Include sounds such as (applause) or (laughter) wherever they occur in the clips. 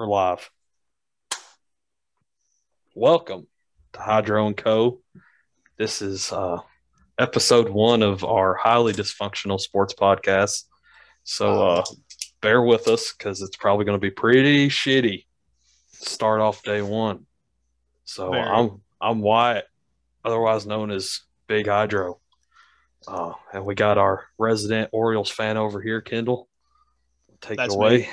We're live. Welcome to Hydro and Co. This is uh, episode one of our highly dysfunctional sports podcast. So uh, bear with us because it's probably going to be pretty shitty. Start off day one. So Very. I'm I'm Wyatt, otherwise known as Big Hydro, uh, and we got our resident Orioles fan over here, Kendall. Take That's it away. me.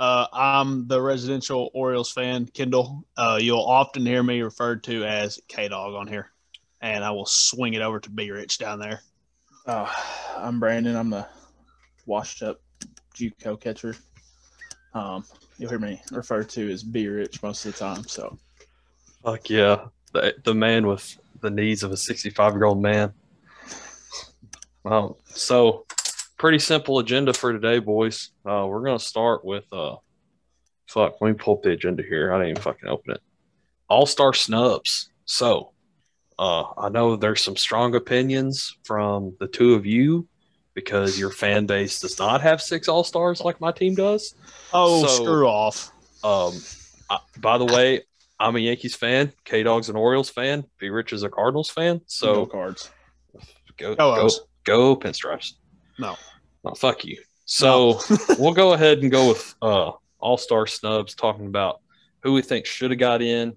Uh, I'm the residential Orioles fan, Kendall. Uh, you'll often hear me referred to as K Dog on here, and I will swing it over to B Rich down there. Uh, I'm Brandon. I'm the washed up JUCO catcher. Um, you'll hear me referred to as B Rich most of the time. So Fuck yeah. The, the man with the needs of a 65 year old man. Um, so, pretty simple agenda for today, boys. Uh, we're going to start with, uh, fuck, let me pull up the agenda here. I didn't even fucking open it. All star snubs. So, uh, I know there's some strong opinions from the two of you because your fan base does not have six all stars like my team does. Oh, So- screw off! Um, I, by the way, I'm a Yankees fan. K Dog's an Orioles fan. B Rich is a Cardinals fan. no So cards. go Go go go pinstripes. No. Oh, fuck you. So (laughs) we'll go ahead and go with uh, All Star snubs, talking about who we think should have got in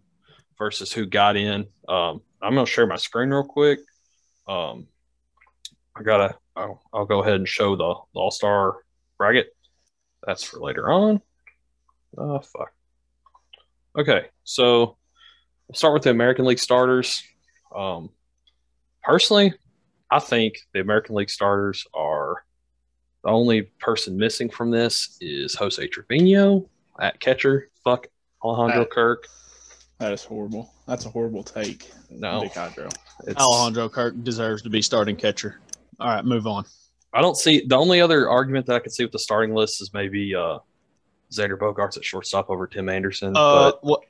versus who got in. Um, I'm gonna share my screen real quick. Um, I gotta. I'll, I'll go ahead and show the, the All Star bracket. That's for later on. Oh fuck. Okay, so we'll start with the American League starters. Um, personally, I think the American League starters are the only person missing from this is Jose Trevino at catcher. Fuck Alejandro Uh, Kirk. That is horrible. That's a horrible take. No, Big Hydro. it's, Alejandro Kirk deserves to be starting catcher. All right, move on. I don't see the only other argument that I could see with the starting list is maybe uh, Xander Bogaerts at shortstop over Tim Anderson. Uh, but what?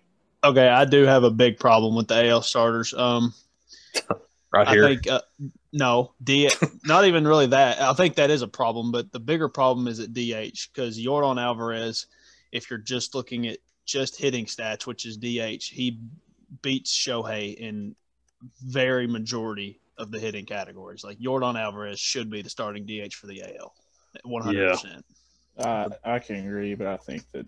Okay, I do have a big problem with the AL starters. Um, (laughs) right I here, think uh, no, D. not even really that. I think that is a problem, but the bigger problem is at DH because Jordan Alvarez, if you're just looking at just hitting stats, which is DH, he beats Shohei in very majority of the hitting categories. Like Jordan Alvarez should be the starting DH for the AL, one hundred percent. I I can agree, but I think that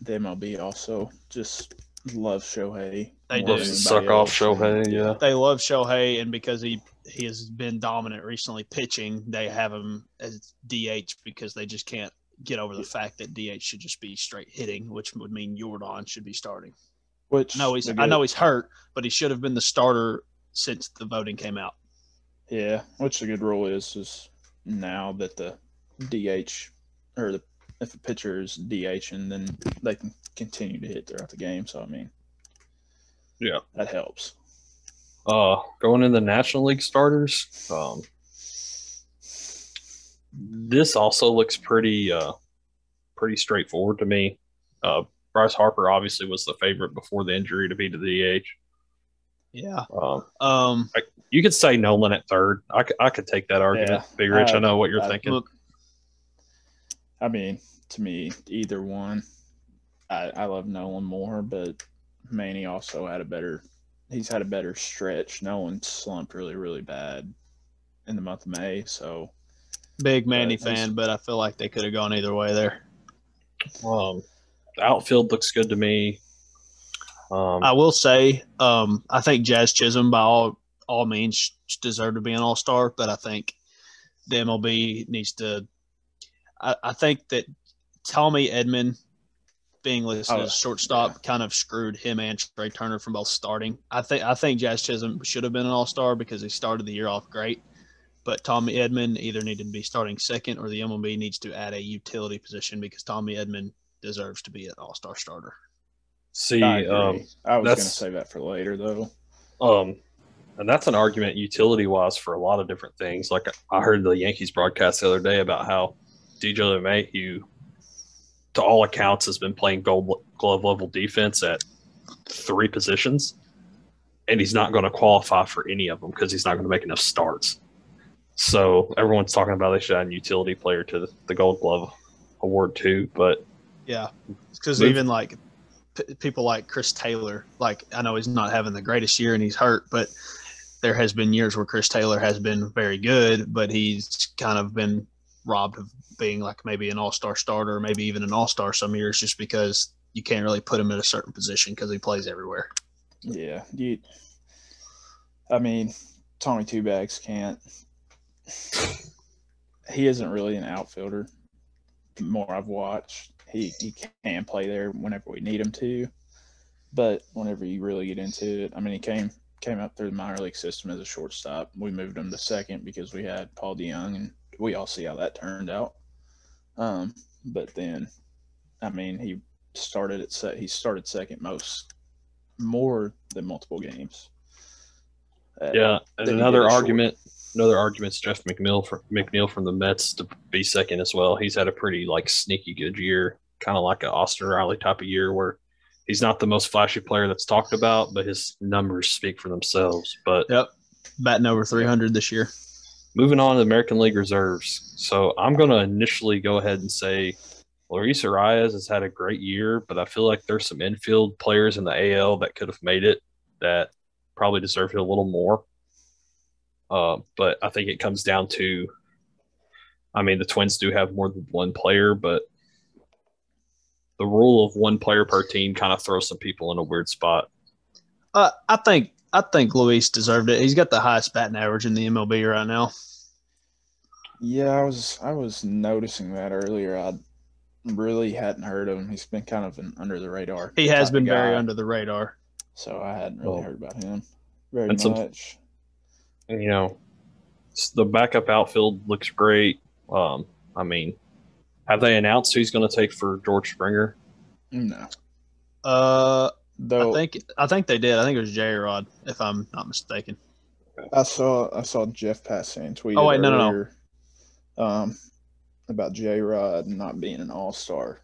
the MLB also just loves Shohei. They more do. suck anybody off. Shohei. Yeah, They love Shohei, and because he he has been dominant recently pitching, they have him as DH because they just can't get over the fact that DH should just be straight hitting, which would mean Jordan should be starting. Which No, he's the I know he's hurt, but he should have been the starter since the voting came out. Yeah, which the good rule is is now that the DH or the if a pitcher is DH and then they can continue to hit throughout the game. So I mean, Yeah. that helps. Uh, going in the National League starters. Um, this also looks pretty uh, pretty straightforward to me. Uh, Bryce Harper obviously was the favorite before the injury to be to the DH. Yeah. Um, Um. you could say Nolan at third. I could, I could take that argument. Yeah. Big Rich, I Uh, know what you're uh, thinking. Look, I mean, to me, either one. I, I love Nolan more, but Manny also had a better. He's had a better stretch. No one slumped really, really bad in the month of May. So big Manny But fan, but I feel like they could have gone either way there. Um, the outfield looks good to me. Um, I will say, um, I think Jazz Chisholm by all all means deserve to be an All Star, but I think the MLB needs to. I, I think that Tommy Edman being listed Oh, as shortstop kind of screwed him and Trea Turner from both starting. I think I think Jazz Chisholm should have been an All Star because he started the year off great, but Tommy Edman either needed to be starting second or the MLB needs to add a utility position because Tommy Edman deserves to be an All Star starter. see, I, um, I was going to that's- save that for later, though. Um, and that's an argument utility wise for a lot of different things. Like I heard the Yankees broadcast the other day about how DJ LeMahieu, to all accounts, has been playing gold glove level defense at three positions, and he's not going to qualify for any of them because he's not going to make enough starts. So everyone's talking about they should add a utility player to the, the Gold Glove award too, but Yeah, because even like p- people like Chris Taylor, like I know he's not having the greatest year and he's hurt, but there has been years where Chris Taylor has been very good, but he's kind of been robbed of being like maybe an all-star starter, maybe even an all-star some years, just because you can't really put him in a certain position because he plays everywhere. Yeah, you. I mean, Tommy Two Bags can't. He isn't really an outfielder. The more I've watched, he he can play there whenever we need him to, but whenever you really get into it, I mean, he came came up through the minor league system as a shortstop. We moved him to second because we had Paul DeJong, and we all see how that turned out. Um, but then, I mean, he started at set. He started second most more than multiple games. Uh, Yeah, and another get a short- argument, another argument is Jeff McNeil from McNeil from the Mets to be second as well. He's had a pretty like sneaky good year, kind of like a Austin Riley type of year where he's not the most flashy player that's talked about, but his numbers speak for themselves. But Yep, batting over 300 this year. Moving on to American League reserves, so I'm going to initially go ahead and say Luis Arraez has had a great year, but I feel like there's some infield players in the AL that could have made it that probably deserved it a little more. Uh, but I think it comes down to, I mean, the Twins do have more than one player, but the rule of one player per team kind of throws some people in a weird spot. Uh, I think I think Luis deserved it. He's got the highest batting average in the MLB right now. Yeah, I was I was noticing that earlier. I really hadn't heard of him. He's been kind of an under the radar. He has been very under the radar. So I hadn't really Well, heard about him very and some- much. And, you know, the backup outfield looks great. Um, I mean, have they announced who's going to take for George Springer? No, Uh, though I think I think they did. I think it was J Rod, if I'm not mistaken. I saw I saw Jeff Passan tweet. Oh, wait, no, no, no. Um, about J Rod not being an All Star.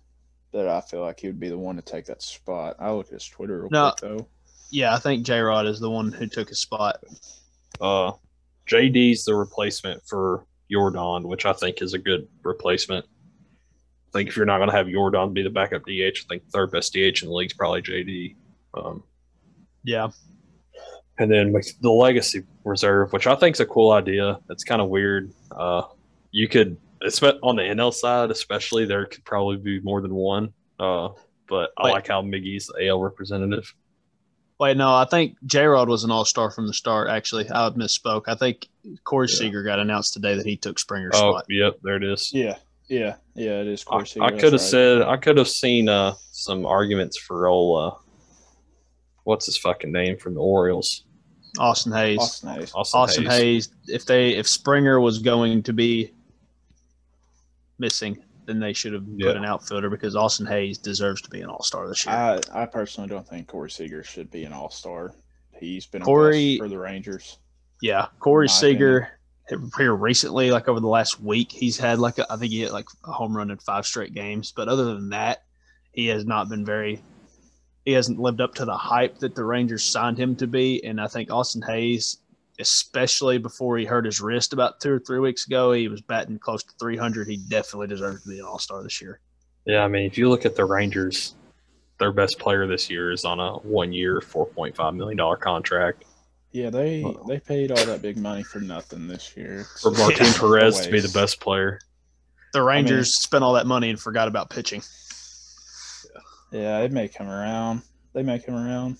That I feel like he would be the one to take that spot. I look at his Twitter real No. quick though. Yeah, I think J Rod is the one who took his spot. Uh, JD's the replacement for Jordan, which I think is a good replacement. I think if you're not going to have Jordan be the backup DH, I think third best DH in the league is probably JD. Um, Yeah, and then the legacy reserve, which I think is a cool idea. It's kind of weird. Uh, you could, espe- on the NL side, especially, there could probably be more than one. Uh, but I Wait. like how Miggy's the AL representative. Wait, no, I think J Rod was an all star from the start, actually. I misspoke. I think Corey Yeah. Seager got announced today that he took Springer's Oh, spot. yep, there it is. Yeah, yeah, yeah. It is. I, Corey Seager, I could have right. said I could have seen uh, some arguments for old uh, what's his fucking name from the Orioles, Austin Hays. Austin Hays. Austin, Austin Hays. Hays. If they if Springer was going to be missing, then they should have Yeah. put an outfielder because Austin Hays deserves to be an all star this year. I I personally don't think Corey Seager should be an All Star. He's been Corey- bust for the Rangers. yeah, Corey Seager here recently, like over the last week, he's had like a, I think he hit like a home run in five straight games. But other than that, he has not been very. He hasn't lived up to the hype that the Rangers signed him to be, and I think Austin Hays, especially before he hurt his wrist about two or three weeks ago, he was batting close to 300. He definitely deserves to be an All Star this year. Yeah, I mean, if you look at the Rangers, their best player this year is on a one-year, four point five million dollar contract Yeah, they Uh-oh. they paid all that big money for nothing this year. for Martin just Perez to be the best player. The Rangers spent all that money and forgot about pitching. Yeah, it may come around. They may come around.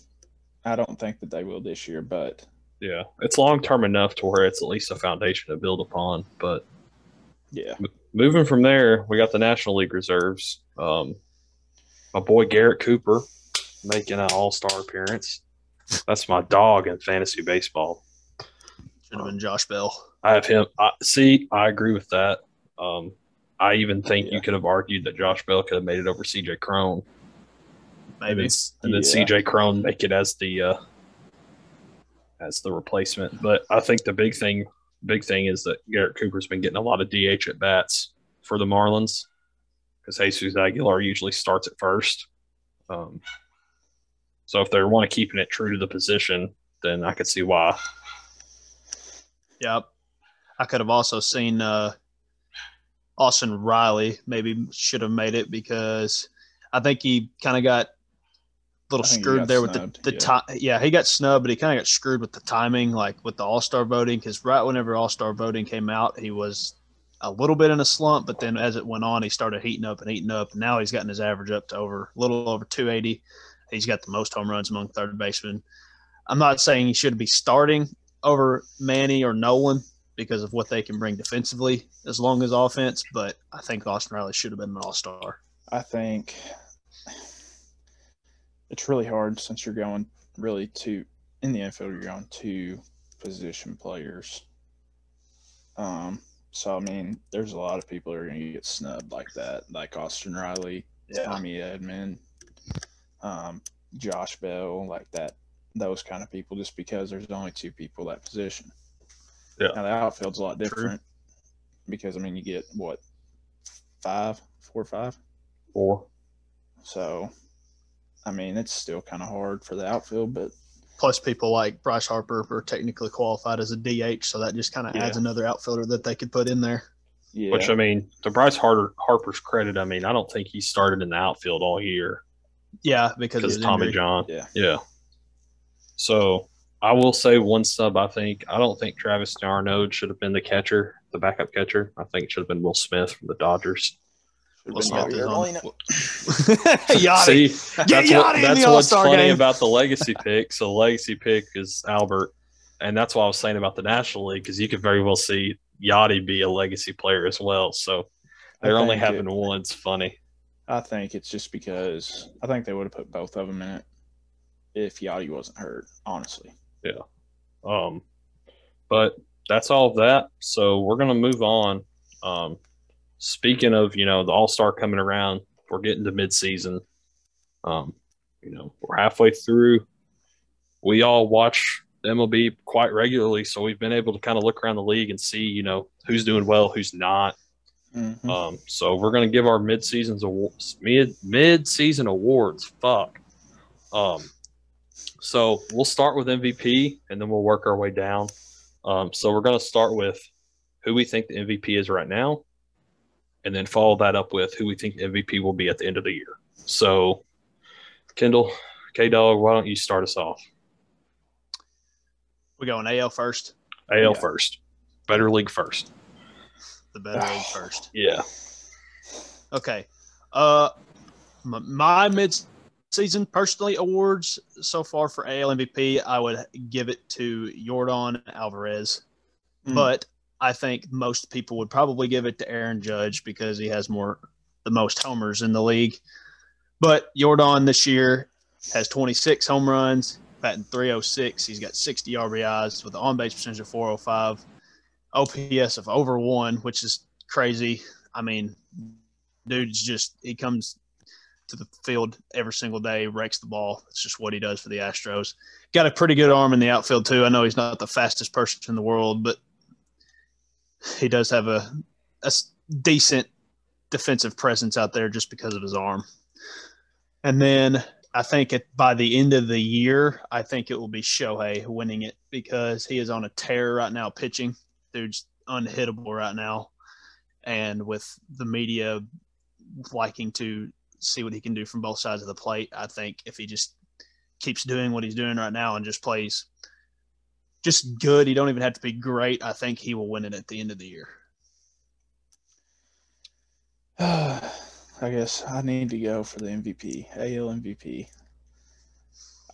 I don't think that they will this year, but Yeah, it's long term enough to where it's at least a foundation to build upon. But yeah, moving from there, we got the National League reserves. Um, my boy Garrett Cooper making an All Star appearance. That's my dog in fantasy baseball. Should have been Josh Bell. I have him. I, see, I agree with that. Um, I even think Yeah. you could have argued that Josh Bell could have made it over C.J. Cron, and Maybe. and then Yeah. C.J. Cron make it as the uh, as the replacement. But I think the big thing, big thing is that Garrett Cooper's been getting a lot of DH at bats for the Marlins because Jesus Aguilar usually starts at first. Um, so if they're want to keeping it true to the position, then I could see why. Yep. I could have also seen uh, Austin Riley maybe should have made it because I think he kind of got a little I think he screwed there snubbed, with the, the yeah. time. Yeah, he got snubbed, but he kind of got screwed with the timing, like with the All Star voting. Because right whenever All Star voting came out, he was a little bit in a slump, but then as it went on, he started heating up and heating up. And now he's gotten his average up to over a little over 280. He's got the most home runs among third basemen. I'm not saying he should be starting over Manny or Nolan because of what they can bring defensively as long as offense, but I think Austin Riley should have been an all star. I think it's really hard since you're going really to in the infield. You're going to position players. Um. So I mean, there's a lot of people that are going to get snubbed like that, like Austin Riley, Tommy Edman, um, Josh Bell, like that. Those kind of people, just because there's only two people that position. Yeah. Now the outfield's a lot different because I mean you get what five, four or five. Four. So, I mean, it's still kind of hard for the outfield, but Plus, people like Bryce Harper are technically qualified as a DH, so that just kind of Yeah. adds another outfielder that they could put in there. yeah, Which I mean, to Bryce Harper, Harper's credit, I mean, I don't think he started in the outfield all year Yeah, because of Tommy injury. John. yeah, Yeah. So I will say one sub. I think I don't think Travis d'Arnaud should have been the catcher, the backup catcher. I think it should have been Will Smith from the Dodgers. Should've Well, been Smith Yadier is on- Molina. Yachty. See, that's Yachty what, in that's what's funny game. about the (laughs) legacy pick. So legacy pick is Albert, and that's what I was saying about the National League because you could very well see Yachty be a legacy player as well. So they're only having it- It's funny. I think it's just because I think they would have put both of them in it if Yachty wasn't hurt. Honestly, Yeah. Um, but that's all of that. So we're gonna move on. Um, speaking of, you know, the All Star coming around, we're getting to midseason. Um, you know, we're halfway through. We all watch MLB quite regularly, so we've been able to kind of look around the league and see, you know, who's doing well, who's not. Mhm. Um, so we're gonna give our mid seasons awards, mid mid season awards. Fuck. Um, so we'll start with MVP and then we'll work our way down. Um, so we're gonna start with who we think the MVP is right now, and then follow that up with who we think the MVP will be at the end of the year. So, Kendall, K Dog, why don't you start us off? We going AL first, AL Yeah. first, better league first. the better league first. Yeah, Okay. Uh, my mid-season personally awards so far for AL MVP, I would give it to Jordan Alvarez, Mm. but I think most people would probably give it to Aaron Judge because he has more the most homers in the league. But Jordan this year has 26 home runs, batting 306. He's got 60 RBIs with an on-base percentage of 405, OPS of over one, which is crazy. I mean, dude's just he comes to the field every single day, rakes the ball. It's just what he does for the Astros. Got a pretty good arm in the outfield too. I know he's not the fastest person in the world, but he does have a, a decent defensive presence out there just because of his arm. And then I think it, by the end of the year, I think it will be Shohei winning it because he is on a tear right now pitching. Dude's unhittable right now. And with the media liking to see what he can do from both sides of the plate, I think if he just keeps doing what he's doing right now and just plays just good, he don't even have to be great. I think he will win it at the end of the year. (sighs) I guess I need to go for the MVP, AL MVP.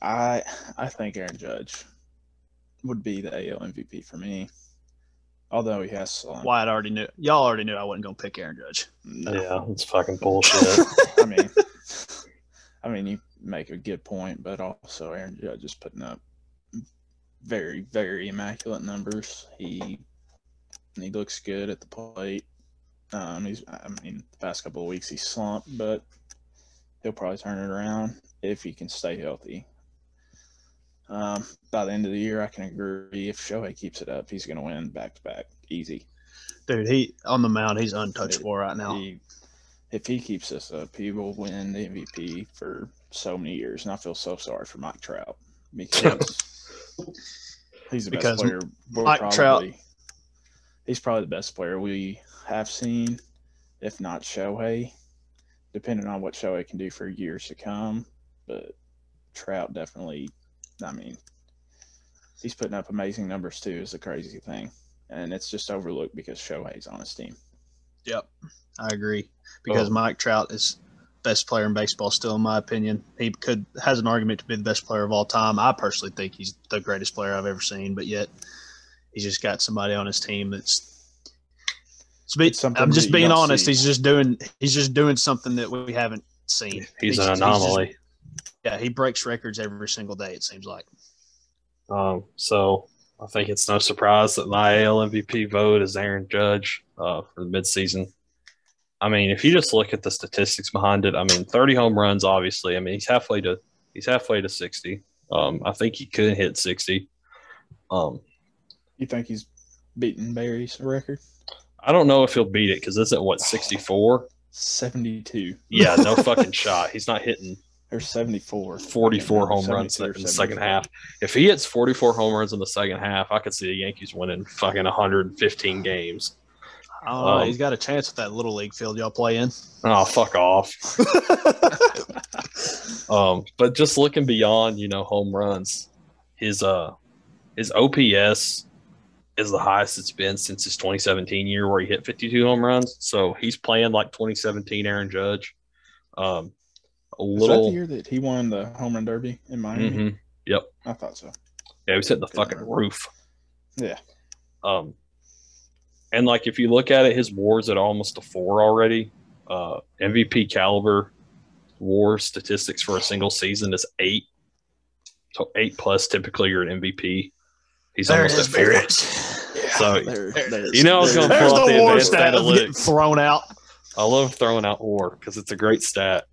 I I think Aaron Judge would be the AL MVP for me. Although he has slump. Wyatt already knew. Y'all already knew I wasn't going to pick Aaron Judge. No. yeah, it's fucking bullshit. (laughs) I mean, I mean, you make a good point, but also Aaron Judge is putting up very, very immaculate numbers. He he looks good at the plate. Um, he's, I mean, the past couple of weeks he's slumped, but he'll probably turn it around if he can stay healthy. Um, by the end of the year, I can agree if Shohei keeps it up, he's going to win back to back, easy. Dude, he on the mound, he's untouchable right now. He, if he keeps this up, he will win the MVP for so many years. And I feel so sorry for Mike Trout because (laughs) he's the Because best player. we're Mike Trout- He's probably the best player we have seen, if not Shohei. depending on what Shohei can do for years to come. But Trout definitely, I mean, he's putting up amazing numbers too. Is the crazy thing, and it's just overlooked because Shohei's on his team. Yep, I agree. Because Oh. Mike Trout is best player in baseball still, in my opinion. He could has an argument to be the best player of all time. I personally think he's the greatest player I've ever seen, but yet he's just got somebody on his team that's. It's be, It's something I'm just being honest. see. He's just doing. He's just doing something that we haven't seen. He's, an just- anomaly. yeah, he breaks records every single day. It seems like. Um, so I think it's no surprise that my AL MVP vote is Aaron Judge uh, for the midseason. I mean, if you just look at the statistics behind it, I mean, 30 home runs, obviously. I mean, he's halfway to he's halfway to 60. Um, I think he could hit 60. Um, You think he's beating Barry's record? I don't know if he'll beat it because it's at what 64. Seventy-two Yeah, no (laughs) fucking shot. He's not hitting or seventy-four. 44 home runs in the second half. If he hits 44 home runs in the second half, I could see the Yankees winning fucking 115 games. I don't know. Um, he's got a chance with that little league field y'all play in. Oh, fuck off. (laughs) Um, but just looking beyond, you know, home runs, his uh his OPS is the highest it's been since his 2017 year where he hit 52 home runs. So he's playing like 2017 Aaron Judge. Um, a Was that the little, year that he won the home run derby in Miami? Mhm. I thought so. yeah, he was hitting the Good fucking run. roof. Yeah. Um, and like if you look at it, his WAR's at almost a four already. Uh, MVP caliber WAR statistics for a single season is eight. So eight plus, typically you're an MVP. He's almost at four. So, There- there- you know I was gonna There's pull up the the war advanced stat of getting analytics. thrown out. I love throwing out WAR because it's a great stat.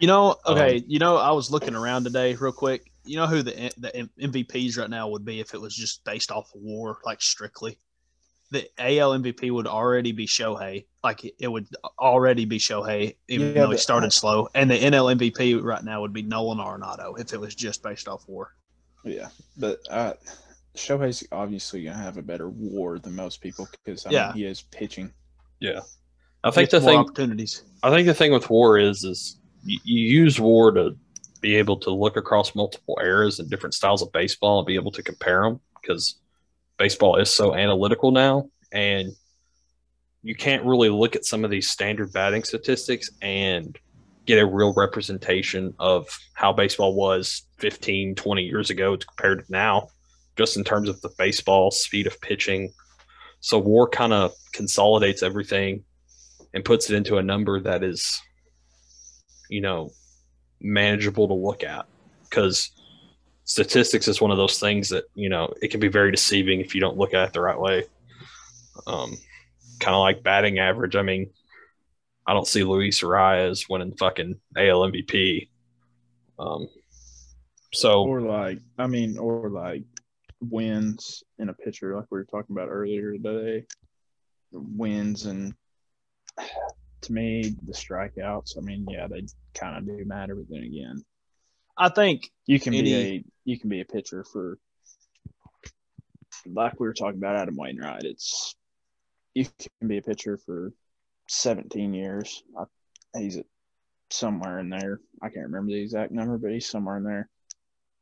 You know, Um, okay. you know, I was looking around today, real quick. You know who the the MVPs right now would be if it was just based off of WAR, like strictly. The AL MVP would already be Shohei, like it- it would already be Shohei, even Yeah, though he but- started slow. And the NL MVP right now would be Nolan Arenado if it was just based off WAR. Yeah, but uh, Shohei's obviously gonna have a better WAR than most people because Yeah. mean, he is pitching. Yeah, I think the thing opportunities. I think the thing with WAR is is you, you use WAR to be able to look across multiple eras and different styles of baseball and be able to compare them because baseball is so analytical now and you can't really look at some of these standard batting statistics and get a real representation of how baseball was 15 20 years ago compared to now just in terms of the baseball speed of pitching. So war kind of consolidates everything and puts it into a number that is you know manageable to look at because statistics is one of those things that you know it can be very deceiving if you don't look at it the right way um kind of like batting average i mean i don't see luis Arraez winning fucking al mvp um so Or like, I mean, or like wins in a pitcher, like we were talking about earlier today. Wins and (sighs) to me, the strikeouts. I mean, yeah, they kind of do matter, but then again, I think you can be a you can be a pitcher for like we were talking about Adam Wainwright. It's you can be a pitcher for 17 years. I, he's somewhere in there. I can't remember the exact number, but he's somewhere in there.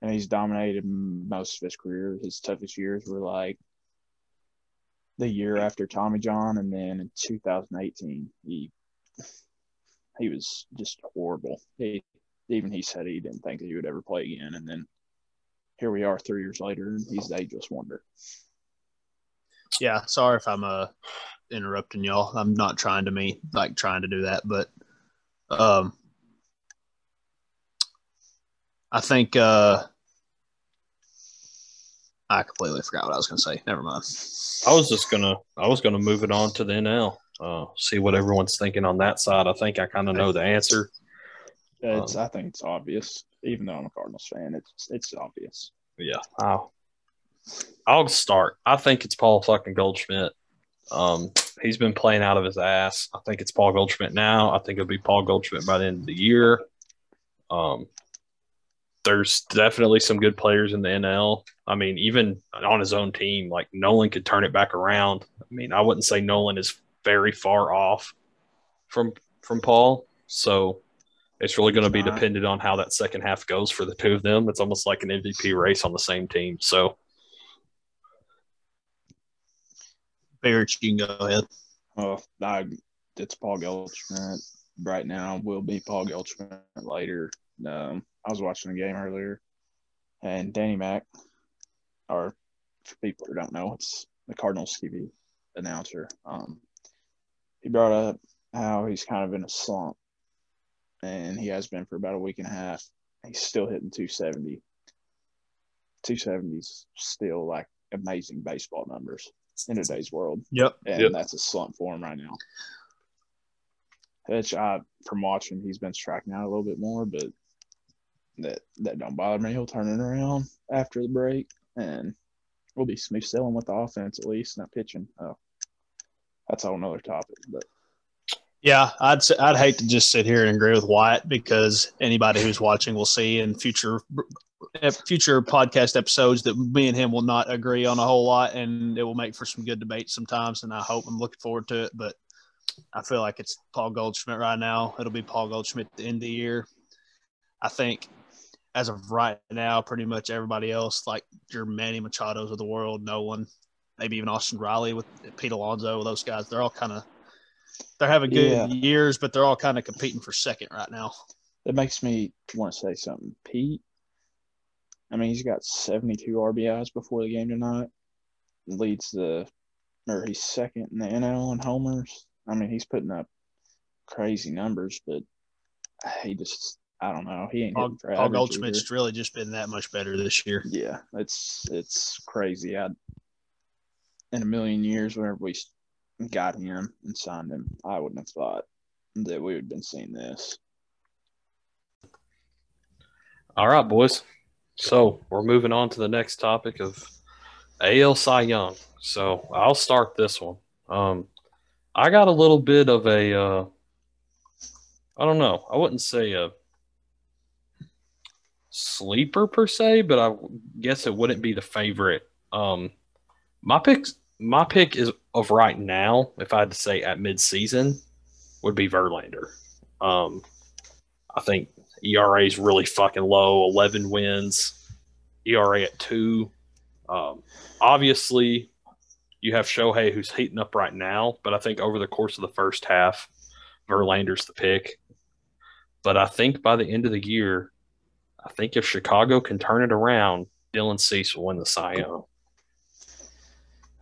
And he's dominated most of his career. His toughest years were like the year after Tommy John, and then in 2018, he he was just horrible. He even he said he didn't think that he would ever play again, and then here we are three years later, and he's the ageless wonder. yeah, sorry if I'm uh interrupting y'all. I'm not trying to me like trying to do that, but um I think uh I completely forgot what I was gonna say. Never mind. i was just gonna i was gonna move it on to the nl uh see what everyone's thinking on that side i think i kind of know the answer It's Um, I think it's obvious, even though I'm a Cardinals fan. It's it's obvious. yeah. I'll, I'll start. I think it's paul fucking goldschmidt. Um he's been playing out of his ass. I think it's paul goldschmidt now. I think it'll be paul goldschmidt by the end of the year. Um there's definitely some good players in the nl i mean even on his own team like nolan could turn it back around. I mean i wouldn't say nolan is very far off from from paul. So it's really going to be Not. dependent on how that second half goes for the two of them. It's almost like an MVP race on the same team. So Barrett, you can go ahead. Well, I, it's Paul Goldschmidt right now. Will be Paul Goldschmidt later. Um, I was watching the game earlier, and Danny Mac, or for people who don't know, it's the Cardinals TV announcer. Um, he brought up how he's kind of in a slump, and he has been for about a week and a half. He's still hitting 270. 270 is still like amazing baseball numbers in today's world Yep. and Yep. that's a slump for him right now. Which I, from watching, he's been striking out a little bit more, but that that don't bother me. He'll turn it around after the break, and we'll be smooth sailing with the offense at least, not pitching. Oh, that's a whole nother topic, but Yeah, I'd I'd hate to just sit here and agree with Wyatt because anybody who's watching will see in future eh, future podcast episodes that me and him will not agree on a whole lot, and it will make for some good debate sometimes. And I hope I'm looking forward to it. But I feel like it's Paul Goldschmidt right now. It'll be Paul Goldschmidt at the end of the year. I think as of right now, pretty much everybody else, like your Manny Machado's of the world, no one, maybe even Austin Riley with Pete Alonso, those guys, they're all kind of they're having good Yeah. years, but they're all kind of competing for second right now. that makes me want to say something. Pete, I mean, he's got 72 RBIs before the game tonight. Leads the, or he's second in the NL in homers. I mean, he's putting up crazy numbers, but he just, I don't know. He ain't Paul, Paul Goldschmidt's really just been that much better this year. Yeah, it's it's crazy. I, in a million years, whenever we got him and signed him, I wouldn't have thought that we would have been seeing this. All right, boys. So we're moving on to the next topic of AL Cy Young. So I'll start this one. Um, I got a little bit of a, uh, I don't know. I wouldn't say a sleeper per se, but I guess it wouldn't be the favorite. Um, my pick, my pick is of right now. If I had to say at midseason, would be Verlander. Um, I think ERA is really fucking low, 11 wins, ERA at two. Um, obviously, you have Shohei who's heating up right now, but I think over the course of the first half, Verlander's the pick. But I think by the end of the year, I think if Chicago can turn it around, Dylan Cease will win the Cy Young.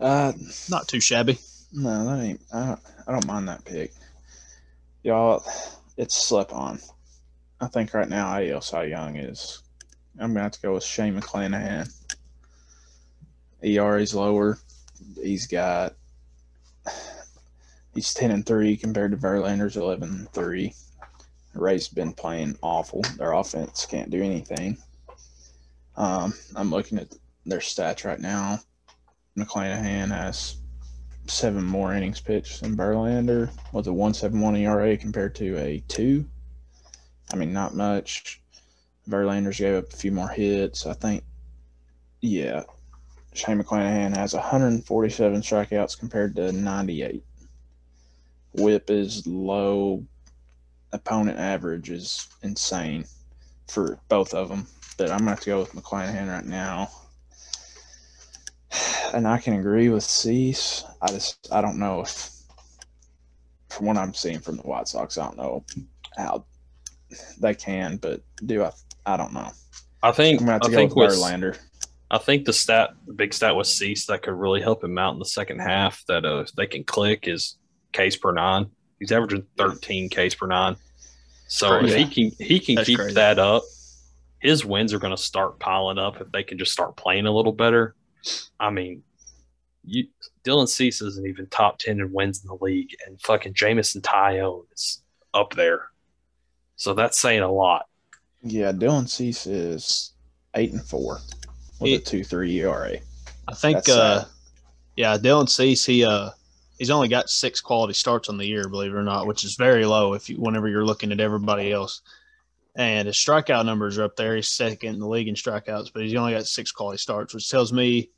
Uh, Not too shabby. No, that ain't. I don't, I don't mind that pick. Y'all, it's slept on. I think right now AL Cy Young is. I'm gonna have to go with Shane McClanahan. ERA's lower. He's got. He's ten and three compared to Verlander's eleven and three. Ray's been playing awful. Their offense can't do anything. Um, I'm looking at their stats right now. McClanahan has seven more innings pitched than Verlander with a 171 ERA compared to a two. I mean, not much. Verlander's gave up a few more hits. I think, yeah, Shane McClanahan has 147 strikeouts compared to 98. Whip is low. Opponent average is insane for both of them. But I'm going to have to go with McClanahan right now (sighs) and I can agree with Cease. I just I don't know if from what I'm seeing from the White Sox, I don't know how they can, but do I? I don't know. I think I'm gonna have I go think with with Verlander. I think the stat, the big stat with Cease that could really help him out in the second half that uh, they can click is Ks per nine. He's averaging 13 Ks per nine. So if he can he can That's keep crazy. that up, his wins are going to start piling up if they can just start playing a little better. I mean, you Dylan Cease isn't even top 10 in wins in the league, and fucking Jameson Taillon is up there. So that's saying a lot. Yeah, Dylan Cease is eight and four with He- a two three ERA. I think, That's uh, yeah, Dylan Cease, he uh, he's only got six quality starts on the year, believe it or not, which is very low if you whenever you're looking at everybody else. And his strikeout numbers are up there. He's second in the league in strikeouts, but he's only got six quality starts, which tells me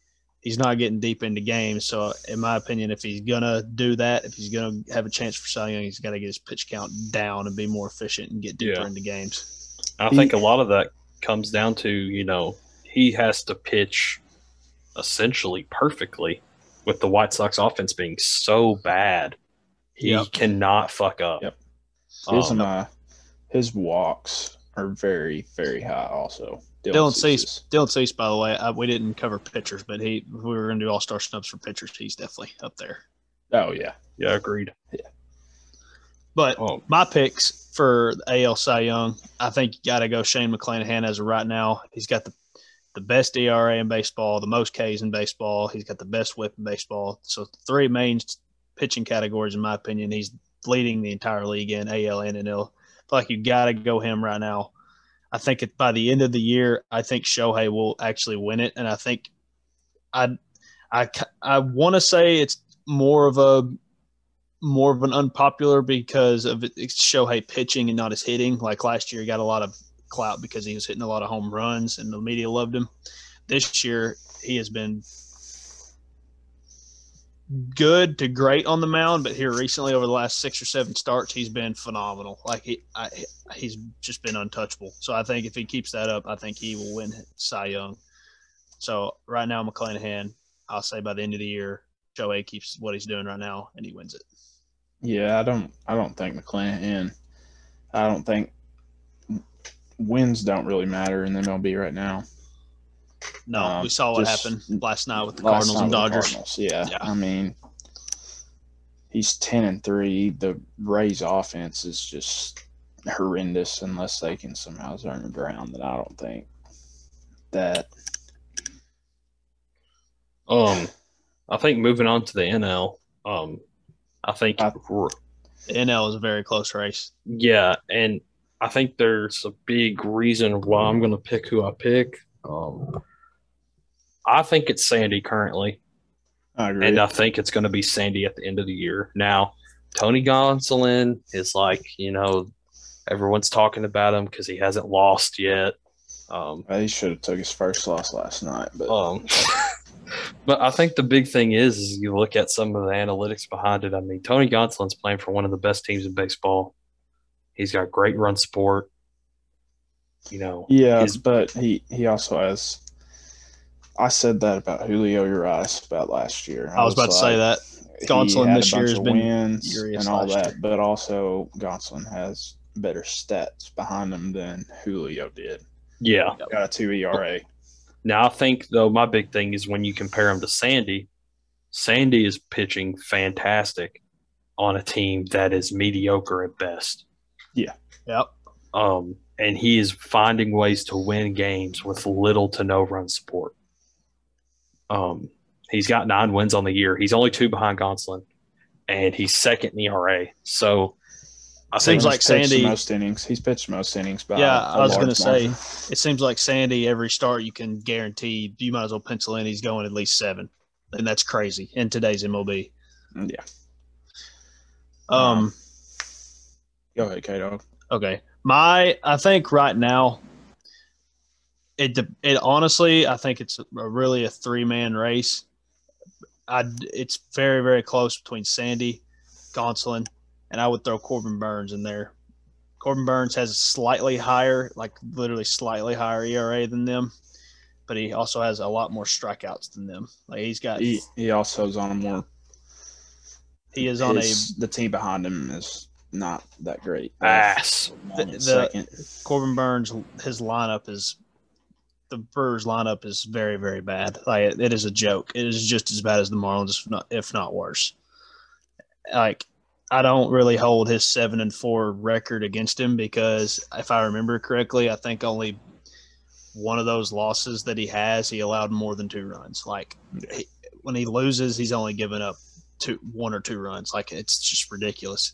he's not getting deep into games. So, in my opinion, if he's gonna do that, if he's gonna have a chance for Cy Young, he's got to get his pitch count down and be more efficient and get deeper Yeah. into games. I think a lot of that comes down to you know he has to pitch essentially perfectly with the White Sox offense being so bad. He Yep. cannot fuck up. Yep. His, Um, his walks are very, very high. Also, Dylan Cease Cease, Dylan Cease, by the way, I, we didn't cover pitchers, but he, if we were gonna do All Star snubs for pitchers, he's definitely up there. Oh yeah, yeah, agreed. Yeah. But Oh, my picks for the AL Cy Young, I think you got to go Shane McClanahan as of right now. He's got the the best ERA in baseball, the most Ks in baseball. He's got the best whip in baseball. So three main pitching categories, in my opinion, he's leading the entire league in AL and NL. Like you got to go him right now. I think it, by the end of the year, I think Shohei will actually win it, and I think I I I want to say it's more of a more of an unpopular because of Shohei pitching and not his hitting. Like last year, he got a lot of clout because he was hitting a lot of home runs and the media loved him. This year, he has been good to great on the mound, but here recently, over the last six or seven starts, he's been phenomenal. Like he, I, he's just been untouchable. So I think if he keeps that up, I think he will win Cy Young. So right now, McClanahan, I'll say by the end of the year, Shohei keeps what he's doing right now and he wins it. yeah. I don't, I don't think McClanahan. I don't think wins don't really matter in the MLB right now. No, Um, we saw what happened last night with the Cardinals and night with the Dodgers. Cardinals, Yeah. Yeah. I mean, he's ten and three. The Rays' offense is just horrendous unless they can somehow turn it around. Then I don't think that. um, I think moving on to the NL. Um, I think I- The NL is a very close race. yeah, and I think there's a big reason why I'm going to pick who I pick. Um, I think it's Sandy currently. I agree. And I think it's going to be Sandy at the end of the year. Now, Tony Gonsolin is like, you know, everyone's talking about him because he hasn't lost yet. Um, he should have took his first loss last night, but um, (laughs) but I think the big thing is, is you look at some of the analytics behind it. I mean, Tony Gonsolin's playing for one of the best teams in baseball. He's got great run support. You know, yeah, his- but he he also has. I said that about Julio Urias about last year. I was about to say that. he Gonsolin this year has been wins and all that, year. but also Gonsolin has better stats behind him than Julio did. yeah. Got a two ERA. Now I think though my big thing is when you compare him to Sandy, Sandy is pitching fantastic on a team that is mediocre at best. Yeah. Yep. Um, and he is finding ways to win games with little to no run support. Um, he's got nine wins on the year. He's only two behind Gonsolin, and he's second in ERA. So I Seems think like Sandy- the most innings. He's pitched most innings. By Yeah, I I was going to say, it seems like Sandy, every start you can guarantee, you might as well pencil in he's going at least seven. And that's crazy in today's MLB. yeah. Um, Go ahead, K Dog. Okay. My, I think right now, it, it honestly, I think it's a, really a three man race. I, it's very, very close between Sandy, Gonsolin, and I would throw Corbin Burnes in there. Corbin Burnes has a slightly higher, like literally slightly higher ERA than them, but he also has a lot more strikeouts than them. Like he's got, He he, he also is on a more. He is on his- the team behind him is not that great. ass. The- the- second. Corbin Burnes. His lineup is the Brewers lineup is very, very bad. Like it is a joke. It is just as bad as the Marlins, if not if not worse. Like I don't really hold his seven and four record against him because if I remember correctly, I think only one of those losses that he has, he allowed more than two runs. Like he, when he loses, he's only given up two, one or two runs. Like it's just ridiculous.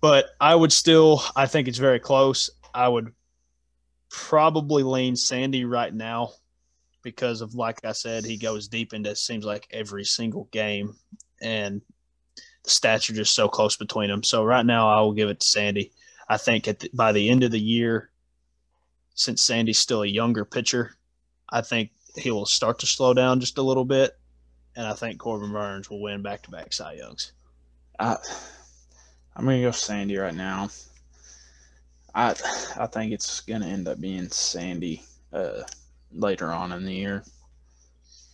But I would still, I think it's very close. I would probably lean Sandy right now because of, like I said, he goes deep into it seems like every single game, and the stats are just so close between them. So right now, I will give it to Sandy. I think the, by the end of the year, since Sandy's still a younger pitcher, I think he will start to slow down just a little bit, and I think Corbin Burnes will win back to back Cy Youngs. I, I'm gonna go Sandy right now. I I think it's gonna end up being Sandy uh, later on in the year.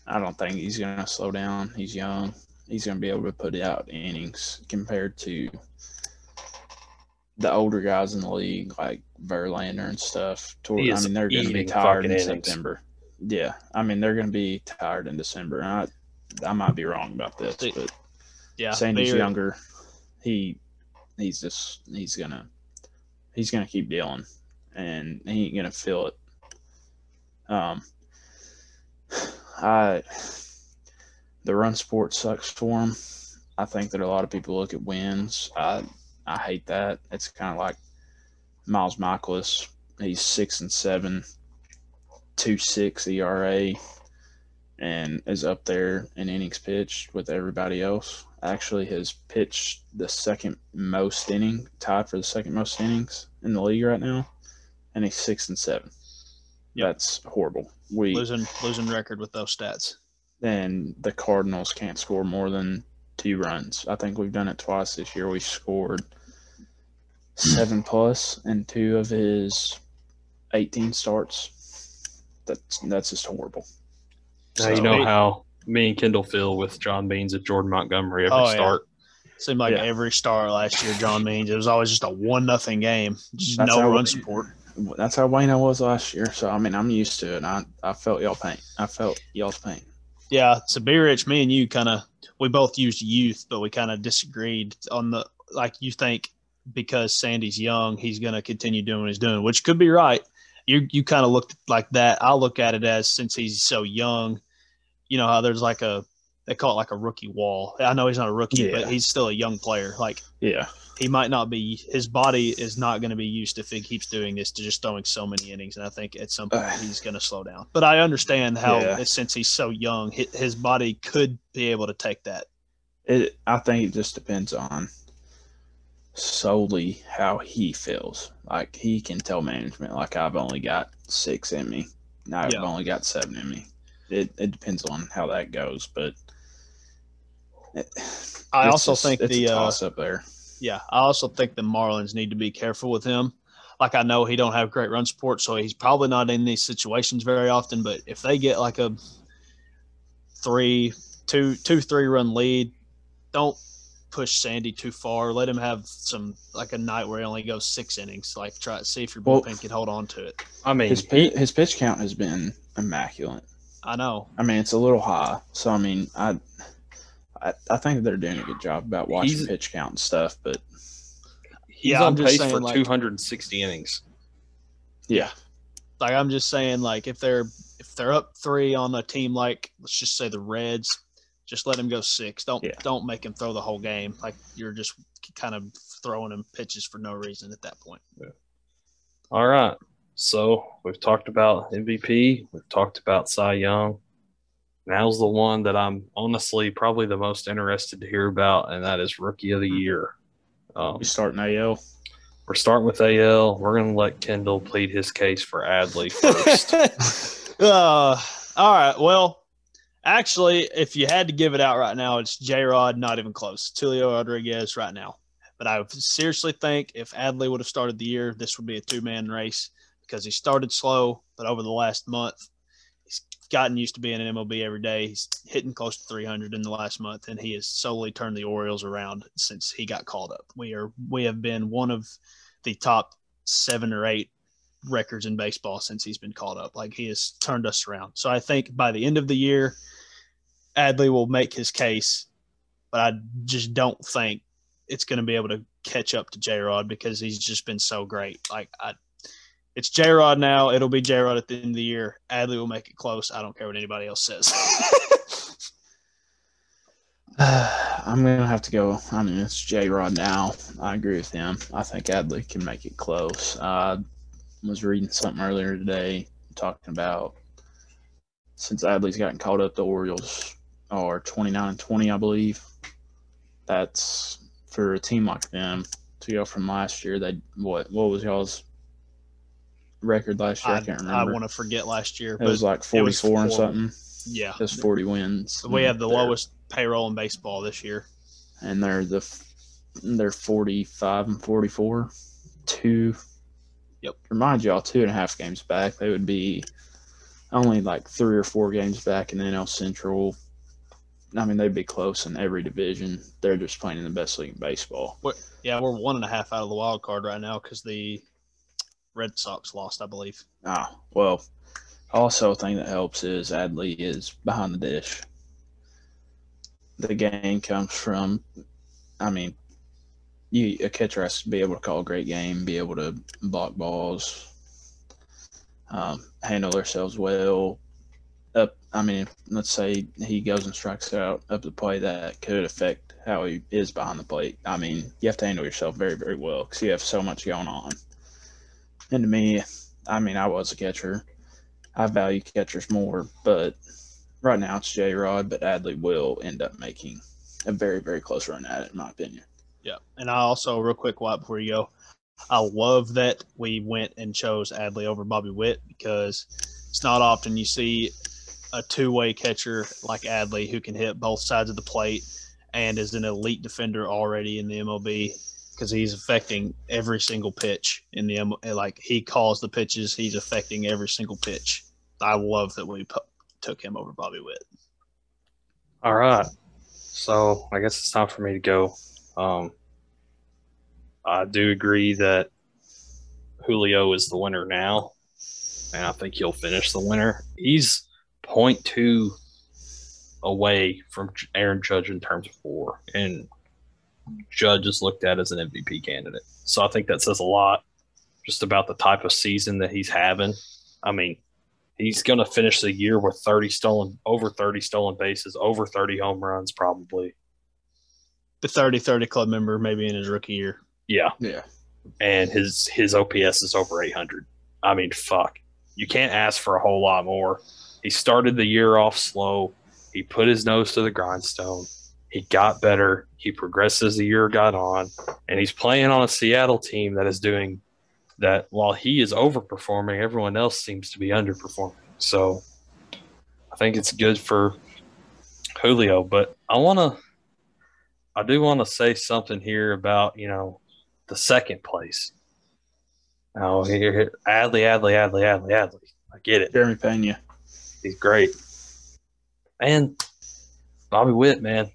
I don't think he's gonna slow down. He's young. He's gonna be able to put out innings compared to the older guys in the league, like Verlander and stuff. Toward, I mean, they're going to be tired in innings. September. Yeah, I mean, they're going to be tired in December. I, I might be wrong about this, but Yeah, Sandy's younger. He, he's just he's gonna he's gonna keep dealing, and he ain't gonna feel it. Um, I the run sport sucks for him. I think that a lot of people look at wins. I I hate that. It's kind of like Miles Mikolas. He's six and seven, two six ERA, and is up there in innings pitched with everybody else. Actually, has pitched the second most inning, tied for the second most innings in the league right now, and he's six and seven. Yep. That's horrible. We losing losing record with those stats. and the Cardinals can't score more than two runs. I think we've done it twice this year. We've scored seven plus in two of his eighteen starts. That's that's just horrible. Now you know how me and Kendall feel with John Means at Jordan Montgomery every Oh, yeah. start. Seemed like Yeah. every star last year, John (laughs) Means, it was always just a one nothing game, just That's no how run support. That's how Wayne I was last year. So I mean, I'm used to it. I I felt y'all pain. I felt y'all's pain. Yeah, so Be Rich, me and you kind of we both used youth, but we kind of disagreed on the like you think because Sandy's young, he's going to continue doing what he's doing, which could be right. You you kind of looked like that. I look at it as since he's so young, you know how there's like a they call it like a rookie wall. I know he's not a rookie, Yeah. but he's still a young player. Like Yeah. he might not be his body is not going to be used if he keeps doing this to just throwing so many innings and i think at some point he's going to slow down but i understand how Yeah. since he's so young his, his body could be able to take that It. I think it just depends on solely how he feels. Like he can tell management, like I've only got six in me. I've Yeah. only got seven in me. It it depends on how that goes, but. it- i also just- think the uh, toss up there. yeah i also think the marlins need to be careful with him like i know he don't have great run support so he's probably not in these situations very often but if they get like a three two two three run lead don't push sandy too far let him have some like a night where he only goes six innings like try to see if your Well- bullpen can hold on to it I mean, His he- his pitch count has been immaculate. i know I mean, it's a little high. So I mean, I I, I think they're doing a good job about watching He's- pitch count and stuff. But he's Yeah, on I'm just pace saying, for like- 260 innings. yeah, like i'm just saying like if they're if they're up three on a team like let's just say the reds just let him go six don't Yeah. don't make him throw the whole game like you're just kind of throwing him pitches for no reason at that point All right. So we've talked about MVP. We've talked about Cy Young. Now's the one that I'm honestly probably the most interested to hear about, and that is Rookie of the Year. Um, we starting AL. we're starting with AL. We're going to let Kendall plead his case for Adley (laughs) first. uh, all right well actually if you had to give it out right now it's j-rod not even close. Julio rodriguez right now. But i seriously think if adley would have started the year this would be a two-man race because he started slow but over the last month he's gotten used to being an mob every day. He's hitting close to 300 in the last month and he has solely turned the orioles around since he got called up. We are we have been one of the top seven or eight records in baseball since he's been called up. Like he has turned us around. So I think by the end of the year, Adley will make his case, but I just don't think it's going to be able to catch up to J Rod because he's just been so great. Like I, it's J Rod now. It'll be J Rod at the end of the year. Adley will make it close. I don't care what anybody else says. (sighs) I'm gonna have to go. I mean, it's J Rod now. I agree with him. I think Adley can make it close. I was reading something earlier today talking about since Adley's gotten caught up, the Orioles are 29 and 20, I believe. That's for a team like them to go from last year. They what? What was y'all's record last year? I, I, can't I want to forget last year, it was like was 44 and four. something. yeah, was 40 wins. we have the They're- lowest payroll in baseball this year. and they're the they're 45 and 44 two Yep. remind y'all two and a half games back they would be only like three or four games back in the NL Central I mean they'd be close in every division they're just playing in the best league in baseball Yeah, we're one and a half out of the wild card right now because the Red Sox lost, I believe. Ah, well also a thing that helps is Adley is behind the dish the game comes from I mean you a catcher has to be able to call a great game, be able to block balls, um, handle themselves well. Up, I mean, let's say he goes and strikes out up the play, that could affect how he is behind the plate. I mean, you have to handle yourself very, very well because you have so much going on. And to me, I mean, I was a catcher. I value catchers more, but right now it's J Rod, but Adley will end up making a very, very close run at it, in my opinion. Yeah, and I also real quick, White, before you go, I love that we went and chose Adley over Bobby Witt because it's not often you see a two-way catcher like Adley who can hit both sides of the plate and is an elite defender already in the MLB because he's affecting every single pitch in the M- like he calls the pitches, he's affecting every single pitch. I love that we took him over Bobby Witt. All right. So I guess it's time for me to go. Um, I do agree that Julio is the winner now, and I think he'll finish the winner. He's 0.2 away from Aaron Judge in terms of WAR, and Judge is looked at as an MVP candidate. So I think that says a lot just about the type of season that he's having. I mean, he's going to finish the year with 30 stolen, over 30 stolen bases, over 30 home runs, probably. The 30-30 club member maybe in his rookie year. Yeah, Yeah. and his his OPS is over 800. I mean, fuck, you can't ask for a whole lot more. He started the year off slow. He put his nose to the grindstone. He got better. He progressed as the year got on, and he's playing on a Seattle team that is doing that. While he is overperforming, everyone else seems to be underperforming. So, I think it's good for Julio. But I want to, I do want to say something here about you know the second place. Now here, Adley, Adley, Adley, Adley, Adley. I get it. Jeremy Pena. He's great. And Bobby Witt, man,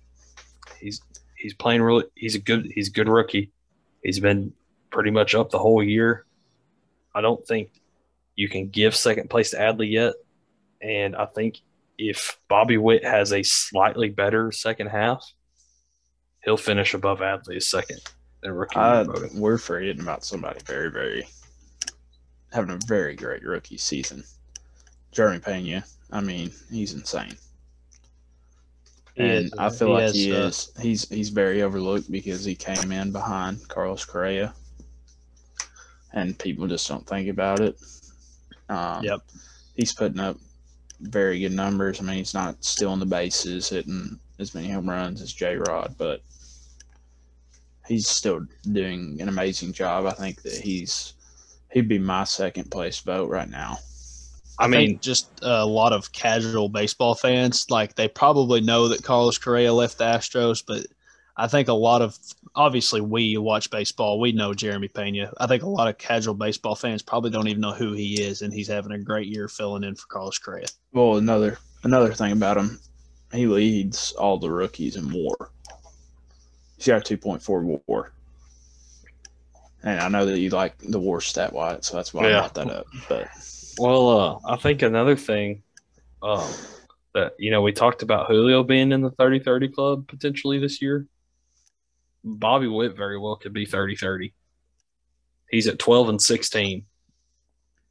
he's he's playing really. He's a good. He's a good rookie. He's been pretty much up the whole year. I don't think you can give second place to Adley yet, and I think if Bobby Witt has a slightly better second half, he'll finish above Adley second in rookie I, voting. we're forgetting about somebody very, very having a very great rookie season. Jeremy Pena. I mean, he's insane. He and I uh, feel he like has, he uh, is he's he's very overlooked because he came in behind Carlos Correa, and people just don't think about it. Um, Yep. he's putting up very good numbers. I mean, he's not stealing the bases, hitting as many home runs as J Rod, but he's still doing an amazing job. I think that he's he'd be my second place vote right now. I I mean, just a lot of casual baseball fans, like they probably know that Carlos Correa left the Astros, but I think a lot of obviously we watch baseball, we know Jeremy Pena. I think a lot of casual baseball fans probably don't even know who he is, and he's having a great year filling in for Carlos Correa. Well, another another thing about him, he leads all the rookies in WAR. He's got a two point four WAR, and I know that you like the WAR stat, Wyatt, so that's why I brought that up. But Well, uh, I think another thing um, that, you know, we talked about Julio being in the 30 30 club potentially this year. Bobby Witt very well could be 30 30. He's at 12 and 16.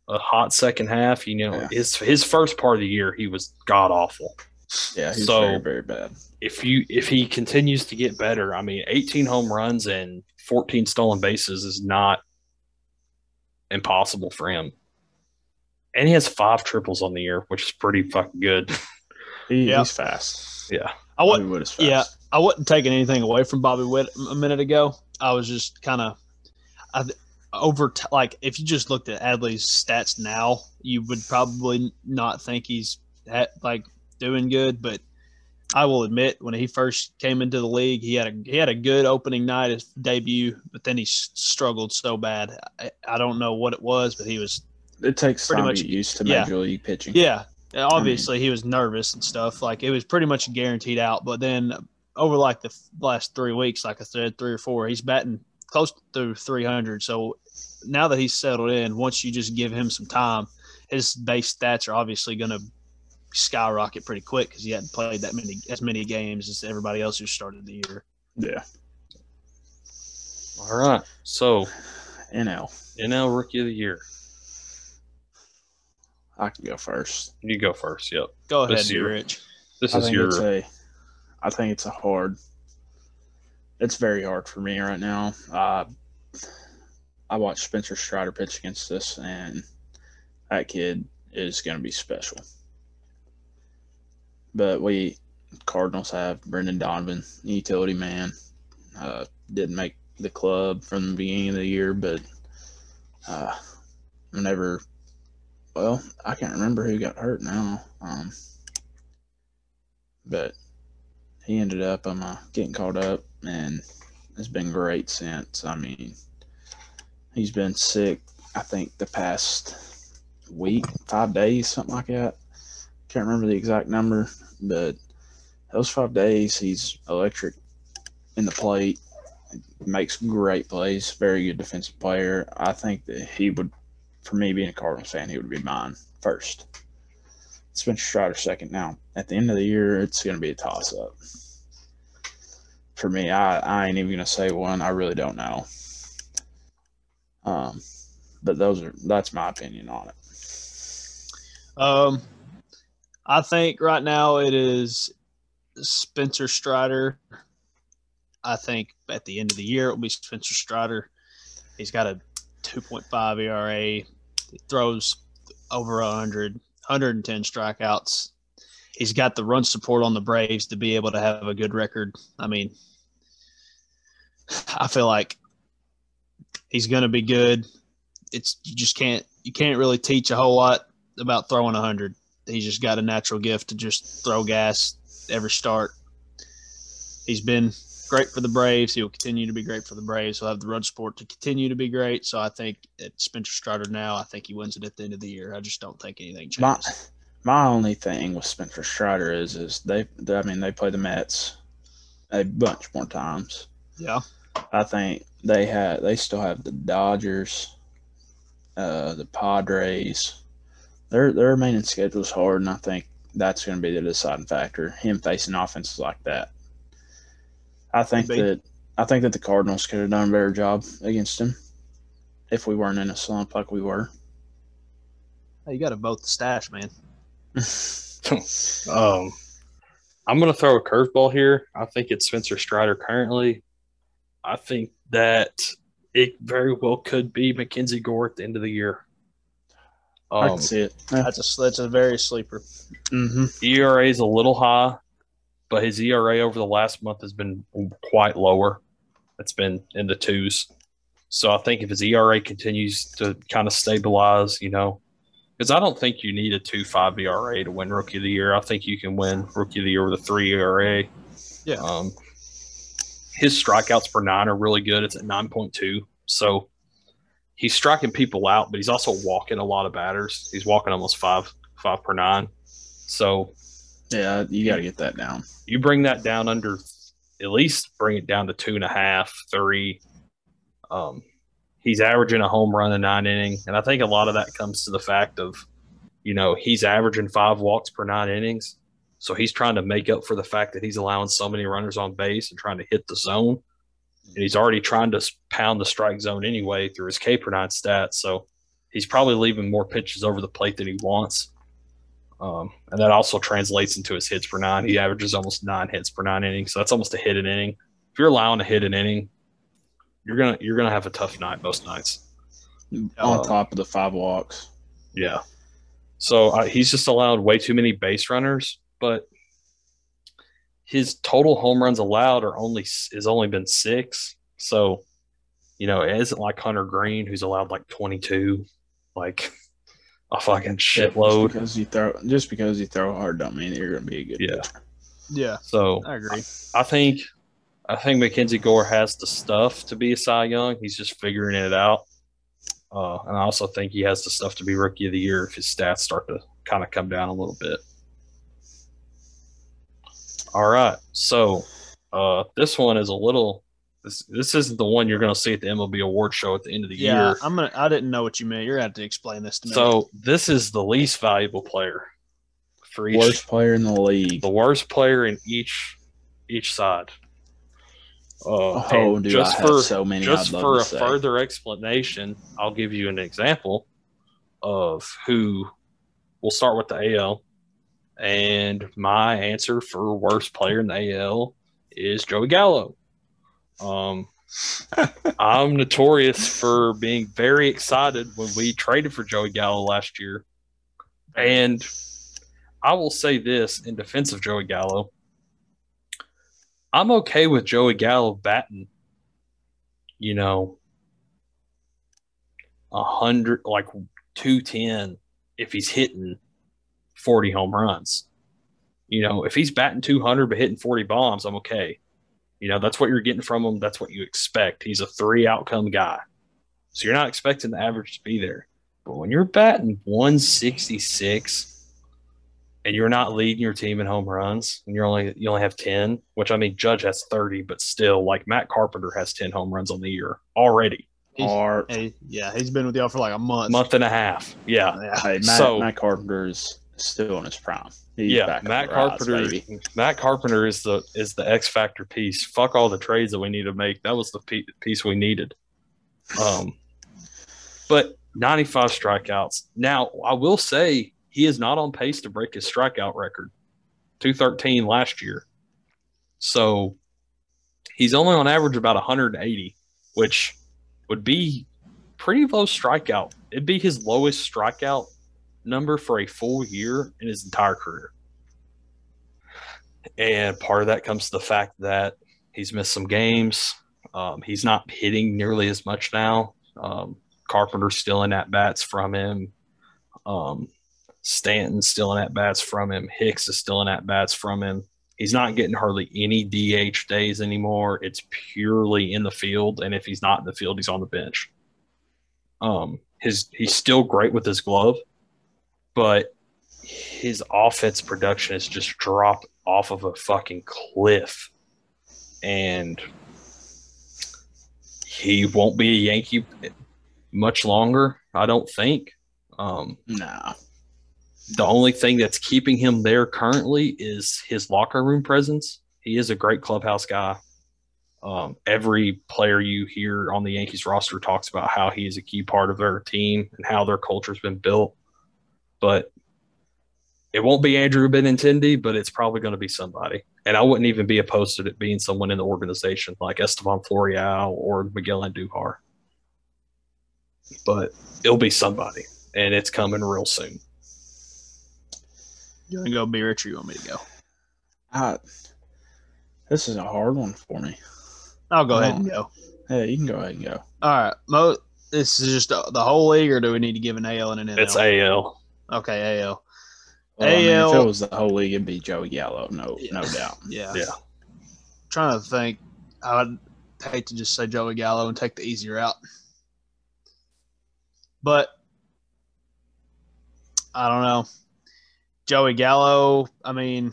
A hot second half, you know, Yeah. his his first part of the year, he was god awful. Yeah, he's So- very very bad. If you if he continues to get better, I mean, 18 home runs and 14 stolen bases is not impossible for him. And he has five triples on the year, which is pretty fucking good. He, Yeah. He's fast. yeah. I would, Bobby Witt is fast. yeah, I wasn't taking anything away from Bobby Witt a minute ago. I was just kind of, I, over t- like if you just looked at Adley's stats now, you would probably not think he's ha- like doing good. But I will admit, when he first came into the league, he had a he had a good opening night, his debut, but then he s- struggled so bad. I, I don't know what it was, but he was It takes Pretty time much- to get used to yeah. major league pitching. yeah. Obviously, he was nervous and stuff. Like it was pretty much guaranteed out. But then over like the last three weeks, like I said, three or four, he's batting close to 300. So now that he's settled in, once you just give him some time, his base stats are obviously going to skyrocket pretty quick because he hadn't played that many as many games as everybody else who started the year. Yeah. All right. So NL. NL Rookie of the Year. I can go first. You go first. Yep. Go ahead, This year. Rich. This I is think your. it's a I think it's a hard it's very hard for me right now. Uh, I watched Spencer Strider pitch against this and that kid is gonna be special. But we Cardinals have Brendan Donovan, utility man. Uh, didn't make the club from the beginning of the year, but uh, whenever, well, I can't remember who got hurt now. Um, but he ended up um, uh, getting called up and it's been great since. I mean, he's been sick, I think, the past week, five days, something like that. Can't remember the exact number, but those five days, he's electric in the plate, makes great plays, very good defensive player. I think that he would, for me being a Cardinals fan, he would be mine first. Spencer Strider second. Now, at the end of the year, it's going to be a toss up. For me, I, I ain't even going to say one. I really don't know. Um, but those are that's my opinion on it. Um, I think right now it is Spencer Strider. I think at the end of the year it will be Spencer Strider. He's got a 2.5 ERA. He throws over 100, 110 strikeouts. He's got the run support on the Braves to be able to have a good record. I mean, I feel like he's going to be good. It's you just can't you can't really teach a whole lot about throwing 100. He's just got a natural gift to just throw gas every start. He's been great for the Braves. He will continue to be great for the Braves. He'll have the run support to continue to be great. So I think at Spencer Strider now, I think he wins it at the end of the year. I just don't think anything My changes. my only thing with Spencer Strider is is they, they I mean they play the Mets a bunch more times. Yeah. I think they had they still have the Dodgers, uh, the Padres. Their their remaining schedule is hard, and I think that's going to be the deciding factor. Him facing offenses like that. I think Could be. that I think that the Cardinals could have done a better job against him if we weren't in a slump like we were. Hey, you got to vote the stash, man. (laughs) Um, I'm going to throw a curveball here. I think it's Spencer Strider currently. I think that it very well could be Mackenzie Gore at the end of the year. I Um, can see it. Yeah. That's a that's a very sleeper. Mm-hmm. ERA is a little high, but his ERA over the last month has been quite lower. It's been in the twos. So I think if his ERA continues to kind of stabilize, you know, because I don't think you need a 2 5 ERA to win Rookie of the Year. I think you can win Rookie of the Year with a 3 ERA. Yeah. Um, his strikeouts per nine are really good. It's at 9.2. So he's striking people out, but he's also walking a lot of batters. He's walking almost five five per nine. So Yeah, you got to get that down. you bring that down under at least bring it down to two and a half, three. Um, he's averaging a home run a nine inning, and I think a lot of that comes to the fact of, you know, he's averaging five walks per nine innings, so he's trying to make up for the fact that he's allowing so many runners on base and trying to hit the zone, and he's already trying to pound the strike zone anyway through his K per nine stats, so he's probably leaving more pitches over the plate than he wants. Um, and that also translates into his hits per nine. He averages almost nine hits per nine innings, so that's almost a hit an inning. If you're allowing a hit an inning, you're gonna you're gonna have a tough night most nights. On Uh, top of the five walks. Yeah. So uh, he's just allowed way too many base runners, but his total home runs allowed are only has only been six. So You know, it isn't like Hunter Greene, who's allowed like 22, like (laughs) a fucking shitload. Just because you throw, just because you throw hard, don't mean that you're going to be a good Yeah. pitcher. Yeah, So I agree. I think I think Mackenzie Gore has the stuff to be a Cy Young. He's just figuring it out. Uh, and I also think he has the stuff to be Rookie of the Year if his stats start to kind of come down a little bit. All right, so uh, this one is a little. This this isn't the one you're going to see at the MLB award show at the end of the Yeah, year. I'm gonna. I didn't know what you meant. You're gonna have to explain this to me. So this is the least valuable player for each Worst player in the league. the worst player in each each side. Uh, Oh, dude, just I have for so many. just for a say. further explanation, I'll give you an example of who. We'll start with the AL, and my answer for worst player in the AL is Joey Gallo. Um, (laughs) I'm notorious for being very excited when we traded for Joey Gallo last year, and I will say this in defense of Joey Gallo. I'm okay with Joey Gallo batting, you know, a hundred, like 210 if he's hitting 40 home runs. You know, if he's batting 200 but hitting 40 bombs, I'm okay. You know, that's what you're getting from him. That's what you expect. He's a three outcome guy. So you're not expecting the average to be there. But when you're batting 166 and you're not leading your team in home runs and you're only you only have 10, which I mean Judge has 30, but still like Matt Carpenter has 10 home runs on the year already. He's- Art. Hey, yeah, he's been with y'all for like a month. Month and a half. Yeah. Yeah. Hey, Matt, So- Matt Carpenter is still in his prime. He's yeah, Matt the rise, Carpenter. Matt Carpenter is the is the X factor piece. Fuck all the trades that we need to make. That was the piece we needed. Um, but 95 strikeouts. Now I will say he is not on pace to break his strikeout record, 213 last year. So he's only on average about 180, which would be pretty low strikeout. It'd be his lowest strikeout number for a full year in his entire career. And part of that comes to the fact that he's missed some games. Um, he's not hitting nearly as much now. Um, Carpenter's still in at bats from him. Um, Stanton's still in at bats from him. Hicks is stealing in at bats from him. He's not getting hardly any DH days anymore. It's purely in the field, and if he's not in the field, he's on the bench. Um, his he's still great with his glove, but his offense production has just dropped off of a fucking cliff, and he won't be a Yankee much longer. I don't think. Um, Nah. the only thing that's keeping him there currently is his locker room presence. He is a great clubhouse guy. Um, every player you hear on the Yankees roster talks about how he is a key part of their team and how their culture's been built. But it won't be Andrew Benintendi, but it's probably going to be somebody. And I wouldn't even be opposed to it being someone in the organization like Estevan Florial or Miguel Andujar. But it'll be somebody, and it's coming real soon. You want to go be rich or you want me to go? I, this is a hard one for me. I'll go ahead and go. Hey, you can go ahead and go. All right. Mo, this is just uh, the whole league, or do we need to give an AL and an NL? It's AL. Okay, AL. Well, I mean, if it was the whole league, it'd be Joey Gallo. No, no doubt. (laughs) Yeah. Yeah. trying to think. I would hate to just say Joey Gallo and take the easy route. But I don't know. Joey Gallo, I mean,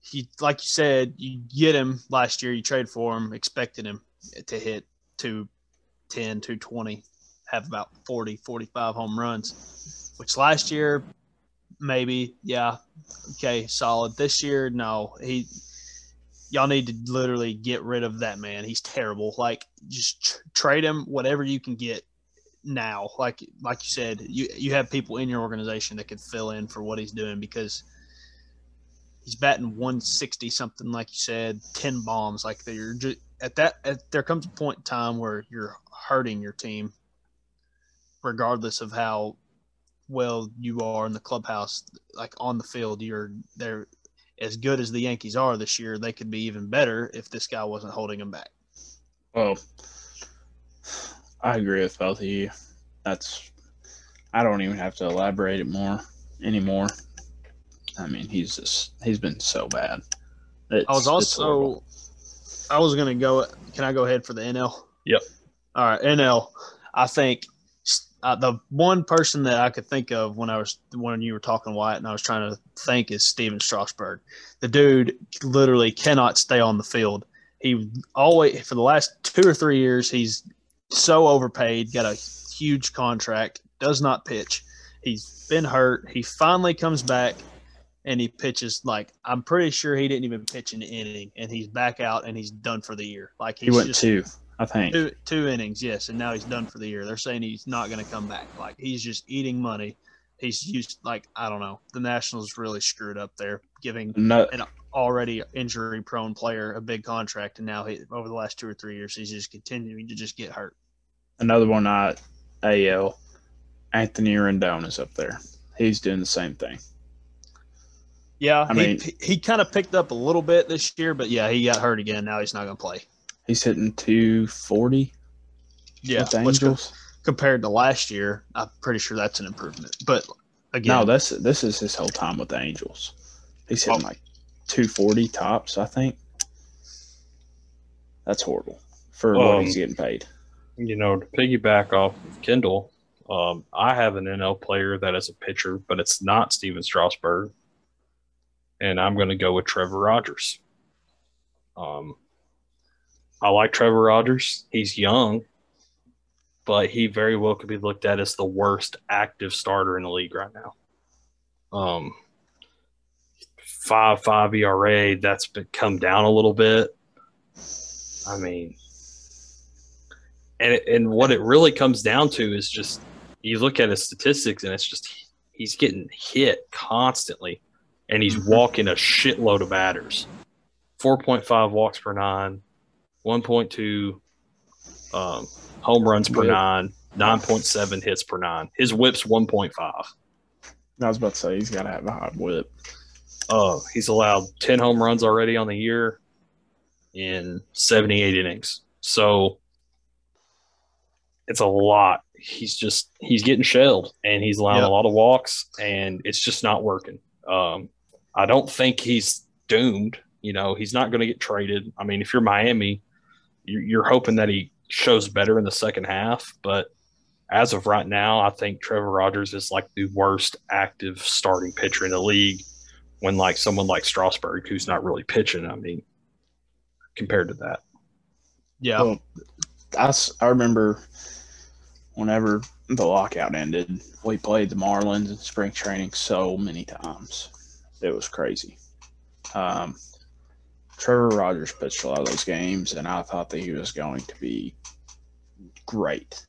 he like you said, you get him last year, you trade for him, expected him to hit 210, 220, have about 40, 45 home runs, which last year, maybe, yeah, okay, solid. This year, no. He y'all need to literally get rid of that man. He's terrible. Like just tr- trade him whatever you can get now. Like like you said, you you have people in your organization that could fill in for what he's doing because he's batting 160 something like you said, 10 bombs like they're just at that at, there comes a point in time where you're hurting your team regardless of how well you are in the clubhouse like on the field you're they're as good as the Yankees are this year, they could be even better if this guy wasn't holding them back. Well, I agree with both of you. That's I don't even have to elaborate it more anymore. I mean, he's just he's been so bad. It's, I was also I was gonna go. Can I go ahead for the NL? Yep. All right, NL. I think uh, the one person that I could think of when I was when you were talking Wyatt, and I was trying to think is Stephen Strasburg. The dude literally cannot stay on the field. He always for the last two or three years he's so overpaid, got a huge contract, does not pitch. He's been hurt. He finally comes back and he pitches like I'm pretty sure he didn't even pitch an inning, and he's back out and he's done for the year. Like He went just two, I think. two two innings, yes, and now he's done for the year. They're saying he's not going to come back. Like he's just eating money. He's used like I don't know. The Nationals really screwed up there, giving No, an already injury prone player a big contract, and now he over the last two or three years he's just continuing to just get hurt. another one I AL. Anthony Rendon is up there. He's doing the same thing. Yeah, I he mean- he kind of picked up a little bit this year, but yeah, he got hurt again. Now he's not going to play. He's hitting 240 Yeah, with the co- Angels. compared to last year, I'm pretty sure that's an improvement. But again, No, that's this is his whole time with the Angels. He's hitting Oh. like 240 tops, I think. That's horrible for what Um, he's getting paid. You know, to piggyback off of Kendall, um, I have an NL player that is a pitcher, but it's not Stephen Strasburg. And I'm going to go with Trevor Rogers. Um, I like Trevor Rogers. He's young, but he very well could be looked at as the worst active starter in the league right now. Um, five five ERA. That's been, come down a little bit. I mean, and and what it really comes down to is just you look at his statistics and it's just he's getting hit constantly, and he's Mhm. walking a shitload of batters. Four point five walks per nine, one point two um, home runs per Whip. nine, nine point seven hits per nine. His whip's one point five. I was about to say he's got to have a hot whip. Uh, he's allowed 10 home runs already on the year in 78 innings. So it's a lot. He's just, he's getting shelled and he's allowing Yep. a lot of walks and it's just not working. Um, I don't think he's doomed. You know, he's not going to get traded. I mean, if you're Miami, you're, you're hoping that he shows better in the second half. But as of right now, I think Trevor Rogers is like the worst active starting pitcher in the league when like someone like Strasburg, who's not really pitching, I mean, compared to that. yeah, Well, I, s- I remember whenever the lockout ended, we played the Marlins in spring training so many times. It was crazy. Um, Trevor Rogers pitched a lot of those games, and I thought that he was going to be great.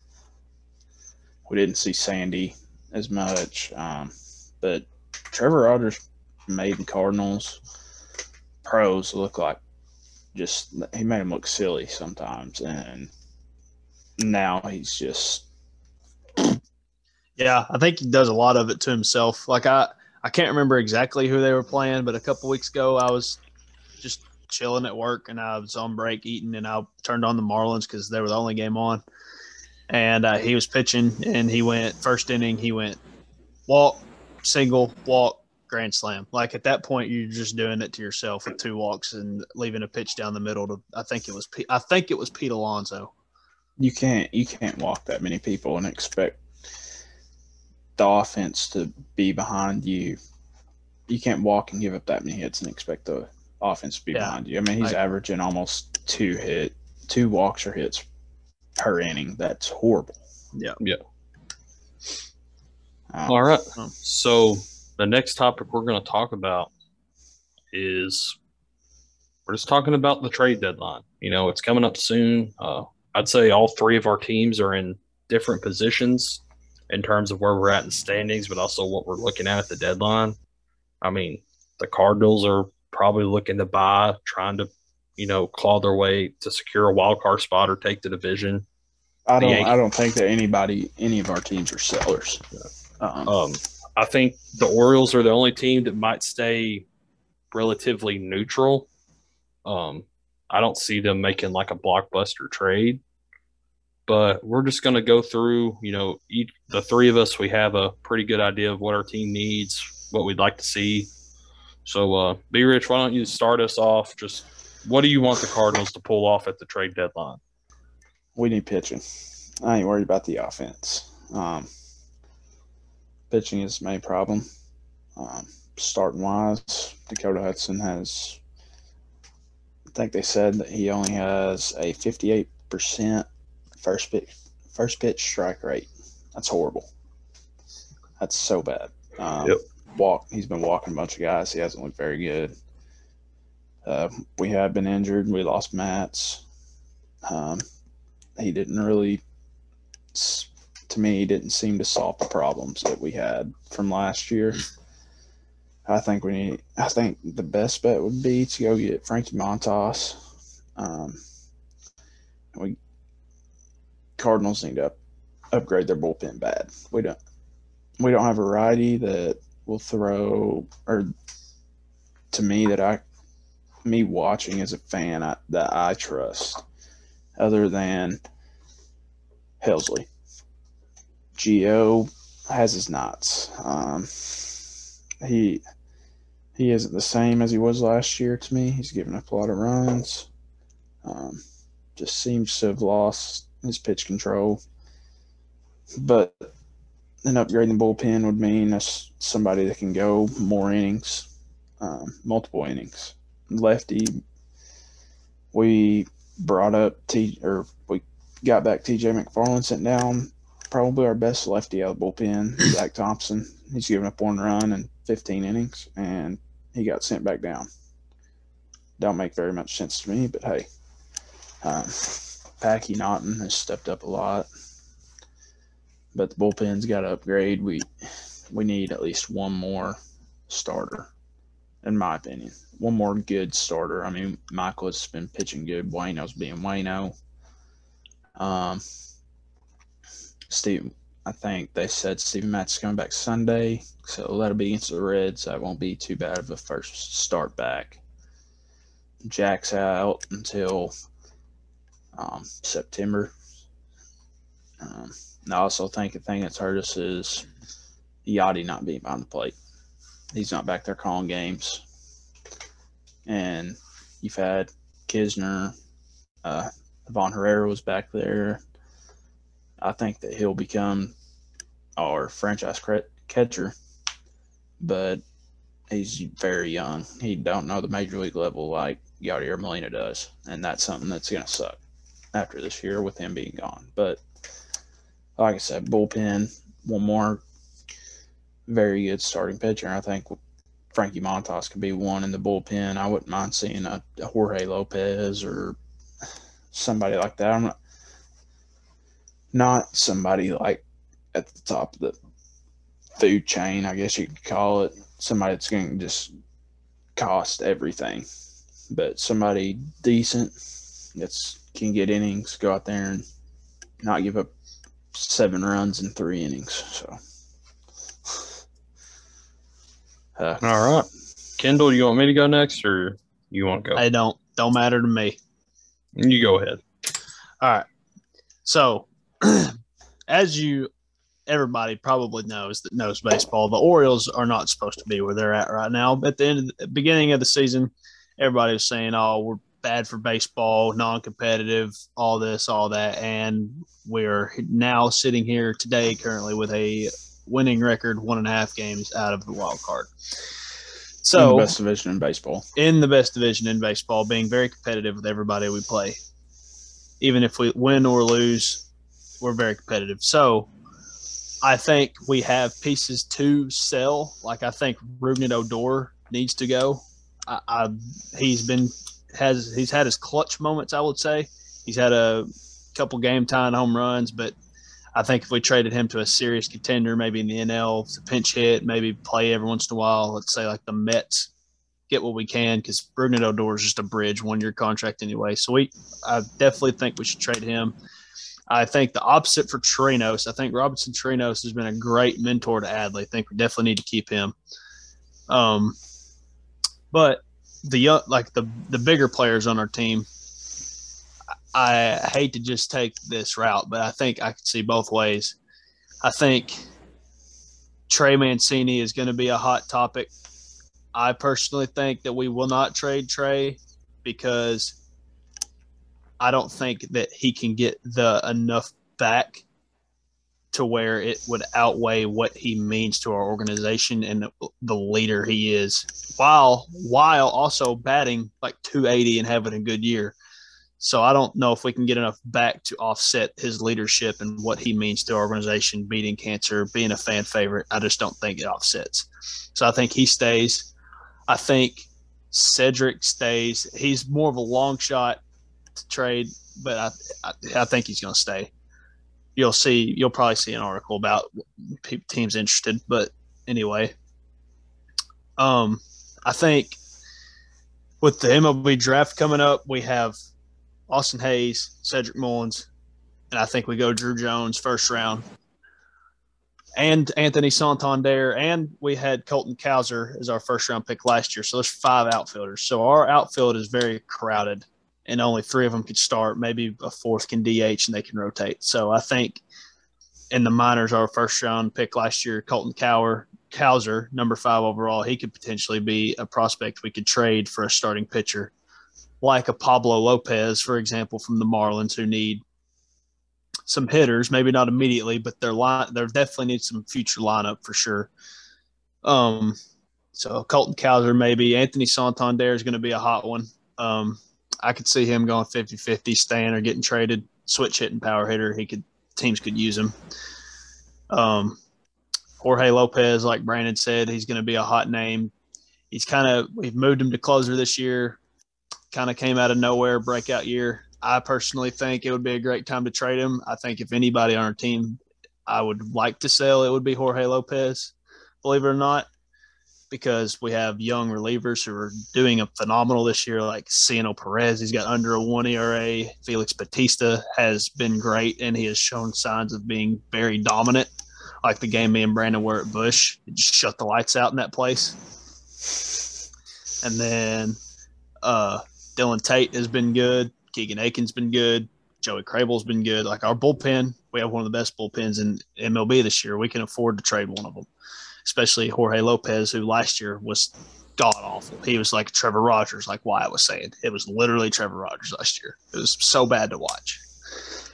We didn't see Sandy as much, um, but Trevor Rogers made the Cardinals pros look like just he made him look silly sometimes, and now he's just yeah. I think he does a lot of it to himself. Like I, I can't remember exactly who they were playing, but a couple weeks ago I was just chilling at work and I was on break eating, and I turned on the Marlins because they were the only game on, and uh, he was pitching, and he went first inning, he went walk, single, walk, grand slam. Like at that point, you're just doing it to yourself with two walks and leaving a pitch down the middle to. I think it was. Pete, I think it was Pete Alonso. you can't you can't walk that many people and expect the offense to be behind you. You can't walk and give up that many hits and expect the offense to be Yeah. behind you. I mean, he's I- averaging almost two hit, two walks or hits per inning. That's horrible. Yeah. Yeah. Um, All right. Oh. So the next topic we're going to talk about is we're just talking about the trade deadline. You know, it's coming up soon. Uh, I'd say all three of our teams are in different positions in terms of where we're at in standings, but also what we're looking at at the deadline. I mean, the Cardinals are probably looking to buy, trying to, you know, claw their way to secure a wild card spot or take the division. I don't. I don't think that anybody, any of our teams, are sellers. Um, Um, I think the Orioles are the only team that might stay relatively neutral. Um, I don't see them making like a blockbuster trade. But we're just going to go through, you know, each, the three of us, we have a pretty good idea of what our team needs, what we'd like to see. So, uh, B Rich, why don't you start us off? Just what do you want the Cardinals to pull off at the trade deadline? We need pitching. I ain't worried about the offense. Um, pitching is the main problem. Um, starting wise, Dakota Hudson has, I think they said that he only has a 58% first pitch, first pitch strike rate. That's horrible. That's so bad. Um, Yep. Walk. He's been walking a bunch of guys. He hasn't looked very good. Uh, we have been injured. We lost Matz. Um, he didn't really, to me, he didn't seem to solve the problems that we had from last year. I think we need. I think the best bet would be to go get Frankie Montas. Um, we Cardinals need to up, upgrade their bullpen bad. We don't. We don't have a righty that will throw, or to me that I, me watching as a fan I, that I trust, other than Helsley. Geo has his knots. Um, he he isn't the same as he was last year to me. He's given up a lot of runs. Um, just seems to have lost his pitch control. But an upgrading the bullpen would mean us somebody that can go more innings, um, multiple innings. Lefty, we brought up T or we got back TJ McFarland, sent down probably our best lefty out of the bullpen, Zach Thompson. He's given up one run in 15 innings, and he got sent back down. Don't make very much sense to me, but hey, um, Packy Naughton has stepped up a lot, but the bullpen's got to upgrade. We we need at least one more starter, in my opinion. One more good starter. I mean, Michael has been pitching good. Wayno's being Wayno. Um, Steve, I think they said Steven is coming back Sunday, so that'll be against the Reds. That won't be too bad of a first start back. Jack's out until um, September. Um, I also think the thing that's hurt us is Yadi not being behind the plate. He's not back there calling games. And you've had Knizner, uh, Ivan Herrera was back there. I think that he'll become our franchise catcher, but he's very young. He don't know the major league level like Yadier Molina does, and that's something that's gonna suck after this year with him being gone. But like I said, bullpen, one more very good starting pitcher. I think Frankie Montas could be one in the bullpen. I wouldn't mind seeing a, a Jorge Lopez or somebody like that. I'm not not somebody like at the top of the food chain, I guess you could call it. Somebody that's going to just cost everything, but somebody decent that's can get innings, go out there and not give up seven runs in three innings. So, (laughs) uh, All right. Kendall, you want me to go next or you want to go? I don't don't matter to me. you go ahead. All right. So, (clears throat) as you everybody probably knows that knows baseball, the Orioles are not supposed to be where they're at right now. At the end of the beginning of the season, everybody was saying, "Oh, we're bad for baseball, non-competitive, all this, all that," and we're now sitting here today, currently with a winning record, one and a half games out of the wild card. in So, the best division in baseball. in the best division in baseball, being very competitive with everybody we play. Even if we win or lose, we're very competitive. So I think we have pieces to sell. Like I think Ruben Odor needs to go. I, I he's been has he's had his clutch moments. I would say he's had a couple game time home runs, but I think if we traded him to a serious contender, maybe in the NL, to pinch hit, maybe play every once in a while, let's say like the Mets, get what we can because Bruno Odor is just a bridge, one year contract anyway. So we, I definitely think we should trade him. I think the opposite for Chirinos. I think Robinson Chirinos has been a great mentor to Adley. I think we definitely need to keep him. Um, but the like the the bigger players on our team, I hate to just take this route, but I think I could see both ways. I think Trey Mancini is going to be a hot topic. I personally think that we will not trade Trey because I don't think that he can get the enough back to where it would outweigh what he means to our organization and the leader he is while while also batting like 280 and having a good year. So I don't know if we can get enough back to offset his leadership and what he means to our organization, beating cancer, being a fan favorite. I just don't think it offsets. So I think he stays. I think Cedric stays. He's more of a long shot to trade, but I I, I think he's going to stay. You'll see. You'll probably see an article about teams interested. But anyway, um, I think with the MLB draft coming up, we have Austin Hays, Cedric Mullins, and I think we go Druw Jones first round. And Anthony Santander, and we had Colton Cowser as our first round pick last year. So there's five outfielders. So our outfield is very crowded, and only three of them could start. Maybe a fourth can DH and they can rotate. So I think in the minors, our first round pick last year, Colton Cower, Cowser, number five overall, he could potentially be a prospect we could trade for a starting pitcher like a Pablo Lopez, for example, from the Marlins, who need some hitters, maybe not immediately, but their line, they definitely need some future lineup for sure. Um, so Colton Cowser, maybe Anthony Santander is going to be a hot one. Um, I could see him going 50 50, staying or getting traded, switch hitting power hitter. He could, teams could use him. Um, Jorge Lopez, like Brandon said, he's going to be a hot name. He's kind of, we've moved him to closer this year kind of came out of nowhere, breakout year. I personally think it would be a great time to trade him. I think if anybody on our team I would like to sell, it would be Jorge Lopez, believe it or not, because we have young relievers who are doing a phenomenal this year, like Cionel Perez. He's got under a one ERA. Felix Bautista has been great, and he has shown signs of being very dominant. Like the game me and Brandon were at just shut the lights out in that place. And then uh, Dylan Tate has been good. Keegan Akin's been good. Joey Krehbiel's been good. Like our bullpen, we have one of the best bullpens in MLB this year. We can afford to trade one of them, especially Jorge Lopez, who last year was god awful. He was like Trevor Rogers, like Wyatt was saying. It was literally Trevor Rogers last year. It was so bad to watch.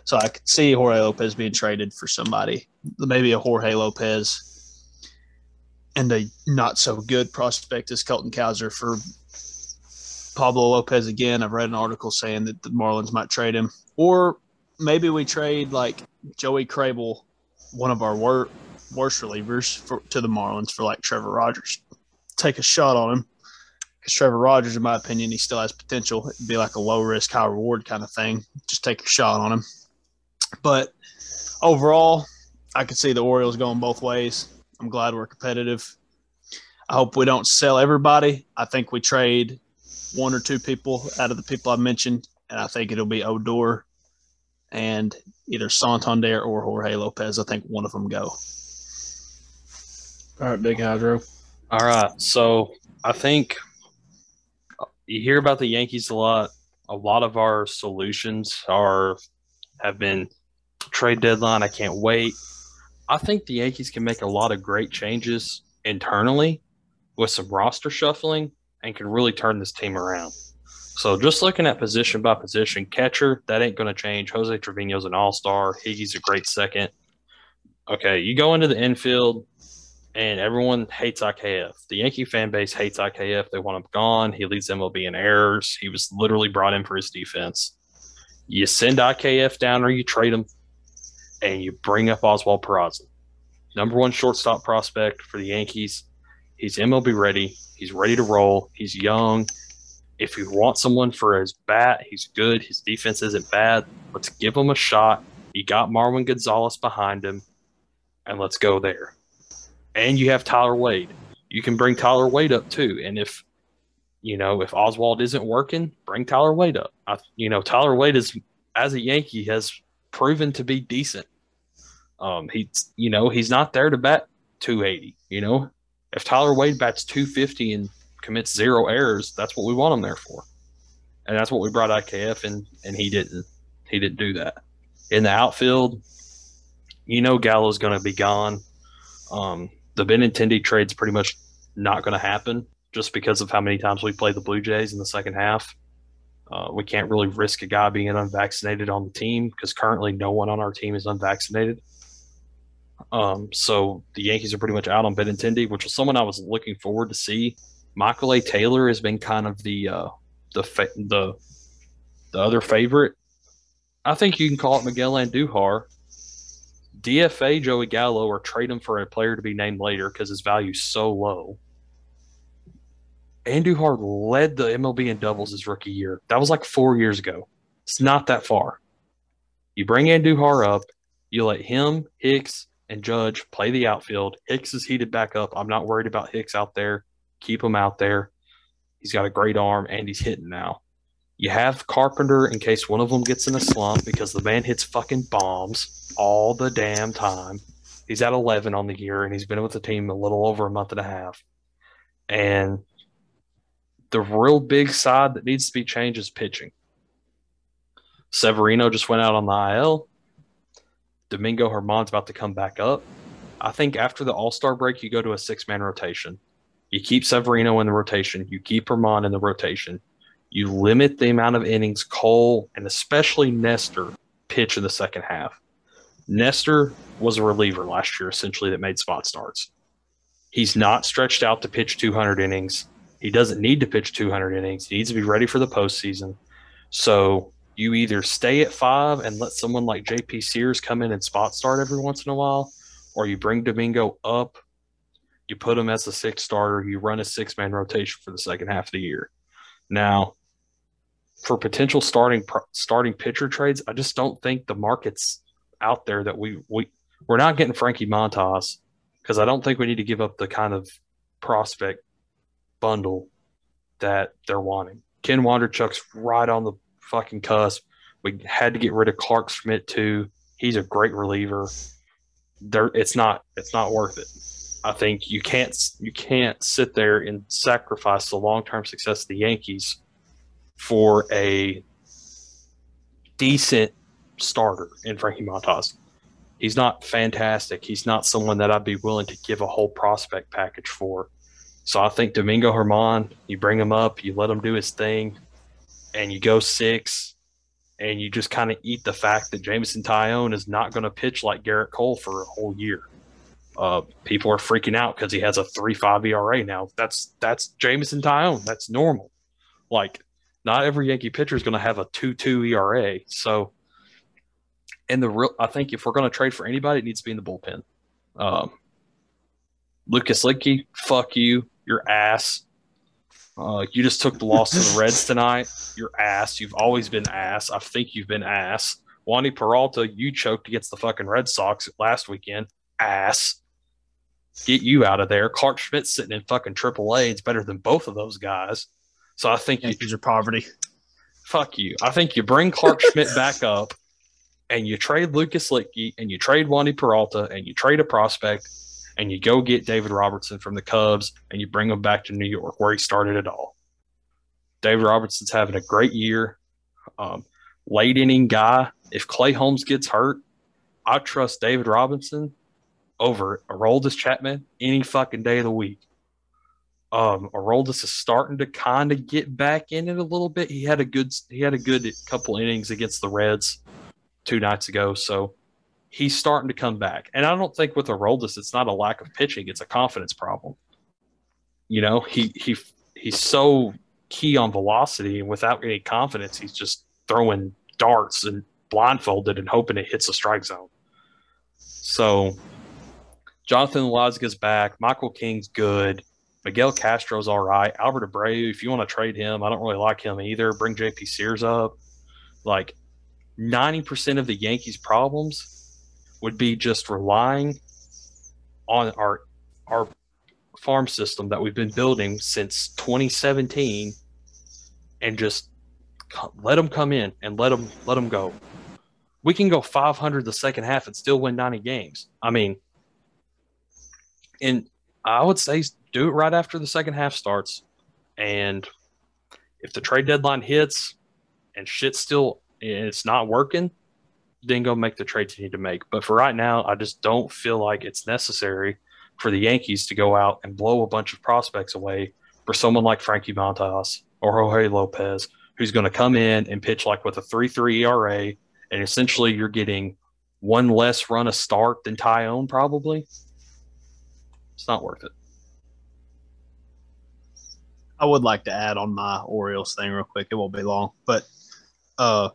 So I could see Jorge Lopez being traded for somebody, maybe a Jorge Lopez and a not so good prospect as Colton Cowser for Pablo Lopez again. I've read an article saying that the Marlins might trade him, or maybe we trade like Joey Krehbiel, one of our wor- worst relievers, for, to the Marlins for like Trevor Rogers. Take a shot on him because Trevor Rogers, in my opinion, he still has potential. It'd be like a low risk, high reward kind of thing. Just take a shot on him. But overall, I could see the Orioles going both ways. I'm glad we're competitive. I hope we don't sell everybody. I think we trade one or two people out of the people I mentioned, and I think it'll be Odor and either Santander or Jorge Lopez. I think one of them go. All right, Big Hydro. All right, so I think you hear about the Yankees a lot. A lot of our solutions are have been trade deadline. I can't wait. I think the Yankees can make a lot of great changes internally with some roster shuffling and can really turn this team around. So just looking at position by position, catcher, that ain't going to change. Jose Trevino's an all star. Higgy's a great second. Okay, you go into the infield, and everyone hates IKF. The Yankee fan base hates IKF. They want him gone. He leads MLB in errors. He was literally brought in for his defense. You send IKF down or you trade him, and you bring up Oswald Peraza, number one shortstop prospect for the Yankees. He's MLB ready. He's ready to roll. He's young. If you want someone for his bat, he's good. His defense isn't bad. Let's give him a shot. You got Marwin Gonzalez behind him, and let's go there. And you have Tyler Wade. You can bring Tyler Wade up too. And if you know if Oswald isn't working, bring Tyler Wade up. I, you know Tyler Wade is as a Yankee has proven to be decent. Um, he's you know he's not there to bat 280. You know if Tyler Wade bats 250 and commits zero errors, that's what we want him there for. And that's what we brought IKF and and he didn't. He didn't do that. In the outfield, you know Gallo's going to be gone. Um, the Benintendi trade's pretty much not going to happen just because of how many times we played the Blue Jays in the second half. Uh, we can't really risk a guy being unvaccinated on the team because currently no one on our team is unvaccinated. Um, so the Yankees are pretty much out on Benintendi, which was someone I was looking forward to see. Michael A. Taylor has been kind of the uh, the fa- the the other favorite. I think you can call it Miguel Andujar. DFA Joey Gallo or trade him for a player to be named later because his value's so low. Andujar led the MLB in doubles his rookie year. That was like four years ago. It's not that far. You bring Andujar up, you let him, Hicks, and Judge play the outfield. Hicks is heated back up. I'm not worried about Hicks out there. Keep him out there. He's got a great arm and he's hitting now. You have Carpenter in case one of them gets in a slump because the man hits fucking bombs all the damn time. He's at 11 on the year and he's been with the team a little over a month and a half. And the real big side that needs to be changed is pitching. Severino just went out on the IL. Domingo Germán's about to come back up. I think after the All Star break, you go to a six man rotation. You keep Severino in the rotation. You keep Germán in the rotation. You limit the amount of innings Cole and especially Nestor pitch in the second half. Nestor was a reliever last year, essentially, that made spot starts. He's not stretched out to pitch 200 innings. He doesn't need to pitch 200 innings. He needs to be ready for the postseason. So you either stay at five and let someone like JP Sears come in and spot start every once in a while, or you bring Domingo up, you put him as a six starter, you run a six man rotation for the second half of the year. Now, for potential starting starting pitcher trades, I just don't think the market's out there that we we we're not getting Frankie Montas because I don't think we need to give up the kind of prospect bundle that they're wanting. Ken Waldichuk's right on the fucking cusp. We had to get rid of Clarke Schmidt too. He's a great reliever. There, it's not it's not worth it. I think you can't you can't sit there and sacrifice the long term success of the Yankees for a decent starter in Frankie Montas. He's not fantastic. He's not someone that I'd be willing to give a whole prospect package for. So I think Domingo Germán, you bring him up, you let him do his thing, and you go six, and you just kind of eat the fact that Jameson Taillon is not going to pitch like Gerrit Cole for a whole year. Uh, people are freaking out because he has a three five ERA now. That's that's Jameson Taillon. That's normal. Like not every Yankee pitcher is going to have a two two ERA. So, and the real, I think if we're going to trade for anybody, it needs to be in the bullpen. Um, Lucas Luetge, fuck you, your ass. Uh, you just took the loss to the Reds (laughs) tonight. Your ass. You've always been ass. I think you've been ass. Wandy Peralta, you choked against the fucking Red Sox last weekend. Ass. Get you out of there. Clarke Schmidt sitting in fucking AAA. It's better than both of those guys. So I think Yankees you, are poverty. Fuck you. I think you bring Clarke (laughs) Schmidt back up and you trade Lucas Luetge and you trade Wandy Peralta and you trade a prospect and you go get David Robertson from the Cubs and you bring him back to New York where he started it all. David Robertson's having a great year. Um, late inning guy. If Clay Holmes gets hurt, I trust David Robinson over Aroldis Chapman any fucking day of the week. Um, Aroldis is starting to kind of get back in it a little bit. He had a good he had a good couple innings against the Reds two nights ago, so he's starting to come back. And I don't think with Aroldis, it's not a lack of pitching; it's a confidence problem. You know, he he he's so key on velocity, and without any confidence, he's just throwing darts and blindfolded and hoping it hits the strike zone. So, Jonathan Loáisiga's back. Michael King's good. Miguel Castro's all right. Albert Abreu, if you want to trade him, I don't really like him either. Bring JP Sears up. Like 90% of the Yankees' problems would be just relying on our our farm system that we've been building since 2017 and just let them come in and let them let them go. We can go 500 the second half and still win 90 games. I mean, and I would say do it right after the second half starts. And if the trade deadline hits and shit's still it's not working, then go make the trades you need to make. But for right now, I just don't feel like it's necessary for the Yankees to go out and blow a bunch of prospects away for someone like Frankie Montas or Jorge Lopez, who's going to come in and pitch like with a 3 3 ERA. And essentially, you're getting one less run a start than Taillon, probably. It's not worth it. I would like to add on my Orioles thing real quick. It won't be long, but uh,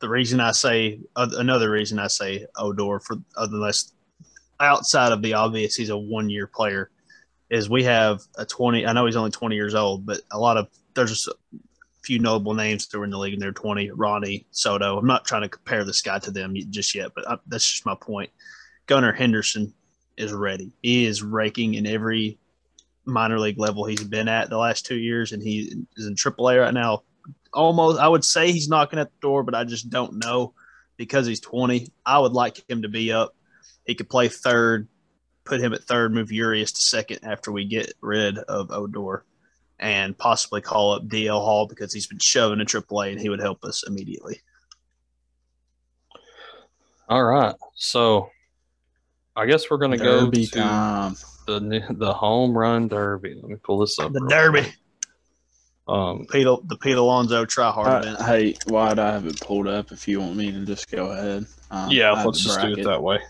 the reason I say uh, another reason I say Odor for unless outside of the obvious he's a one year player is we have a 20 I know he's only 20 years old but a lot of there's just a few notable names that are in the league and they're 20 Ronnie Soto I'm not trying to compare this guy to them just yet but I, that's just my point Gunnar Henderson is ready. He is raking in every minor league level he's been at the last two years and he is in AAA right now. Almost I would say he's knocking at the door but I just don't know because he's 20 I would like him to be up. He could play third, put him at third, move Urias to second after we get rid of Odor, and possibly call up DL Hall because he's been shoving in AAA and he would help us immediately. All right, so I guess we're gonna Derby go to time. the the home run derby. Let me pull this up. The Derby, quick. Um, Pete, the Pete Alonso try hard Uh, event. hey, why'd I have it pulled up? If you want me to just go ahead. Um, yeah, I let's just do it that way.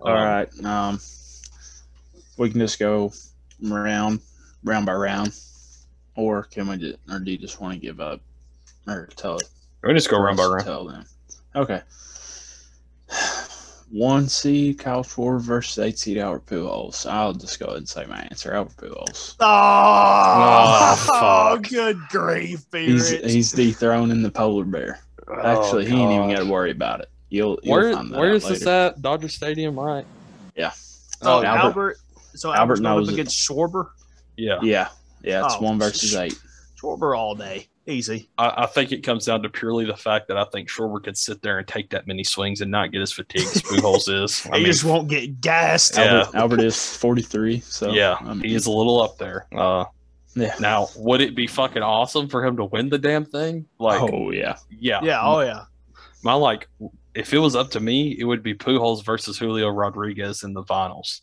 All Um, right. Um, we can just go round, round by round, or can we just, or do you just want to give up, or tell it? We just go round by round. Tell them. Okay. One seed Kyle Schwarber versus eight seed Albert Pujols. I'll just go ahead and say my answer. Albert Pujols. Oh, Oh, fuck. good grief, He's Pirates. he's dethroning the polar bear. Oh, Actually, he ain't even got to worry about it. You'll, you'll Oh, Where find that where out is this at? Dodger Stadium, right? Yeah. so Oh, Albert, Albert- so Albert Albert's going knows up it. against Schwarber. Yeah. Yeah, yeah, it's Oh, one versus eight. Schwarber all day, easy. I, I think it comes down to purely the fact that I think Schwarber could sit there and take that many swings and not get as fatigued as Pujols is. (laughs) I he mean, just won't get gassed. Yeah. Albert, Albert is forty three. So yeah, I mean, he is a little up there. Uh, Yeah. now, would it be fucking awesome for him to win the damn thing? Like, oh yeah. yeah, Yeah, oh yeah. my like, if it was up to me, it would be Pujols versus Julio Rodriguez in the finals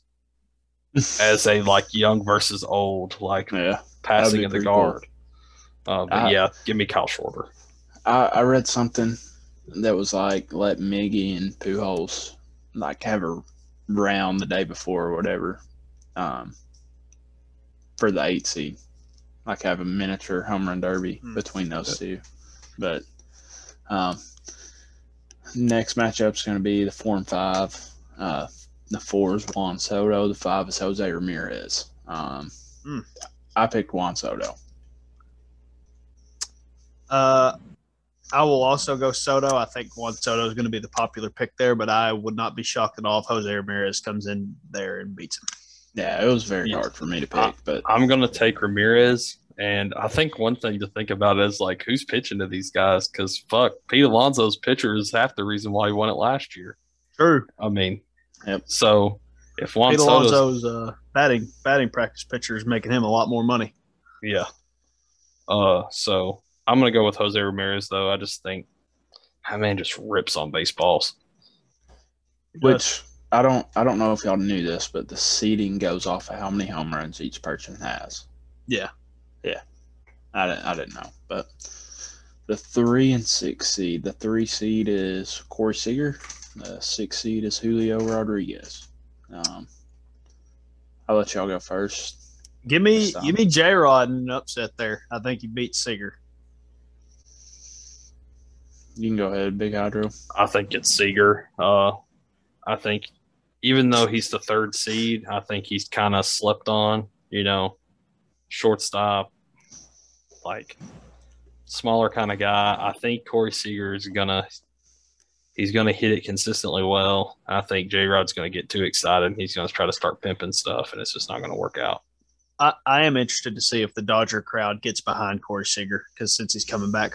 (laughs) as a like young versus old, like Yeah. passing be of the guard. cool. Guard. Uh, but I- yeah, give me Kyle Schwarber. I, I read something that was like let Miggy and Pujols like have a round the day before or whatever, um, for the eight seed, like have a miniature home run derby Hmm. between those two. But um, next matchup is going to be the four and five. Uh, the four is Juan Soto. The five is Jose Ramirez. Um, Hmm. I picked Juan Soto. Uh, I will also go Soto. I think Juan Soto is going to be the popular pick there, but I would not be shocked at all if Jose Ramirez comes in there and beats him. Yeah, it was very Yeah. hard for me to pick, but I'm gonna take Ramirez, and I think one thing to think about is like who's pitching to these guys because fuck, Pete Alonso's pitcher is half the reason why he won it last year. True. I mean, Yep. so if Juan Pete Soto's Alonso's uh, batting batting practice pitcher is making him a lot more money. yeah, uh, so I'm gonna go with Jose Ramirez though. I just think that man just rips on baseballs. which I don't I don't know if y'all knew this, but the seeding goes off of how many home runs each person has. Yeah. Yeah. I didn't I didn't know, but the three and six seed. The three seed is Corey Seager. The six seed is Julio Rodriguez. Um, I'll let y'all go first. Give me give me J Rod in an upset there. I think he beats Seager. You can go ahead, Big Hydro. I think it's Seager. Uh, I think even though he's the third seed, I think he's kind of slept on. You know, shortstop, like smaller kind of guy. I think Corey Seager is gonna he's gonna hit it consistently well. I think J Rod's gonna get too excited. He's gonna try to start pimping stuff, and it's just not gonna work out. I, I am interested to see if the Dodger crowd gets behind Corey Seager because since he's coming back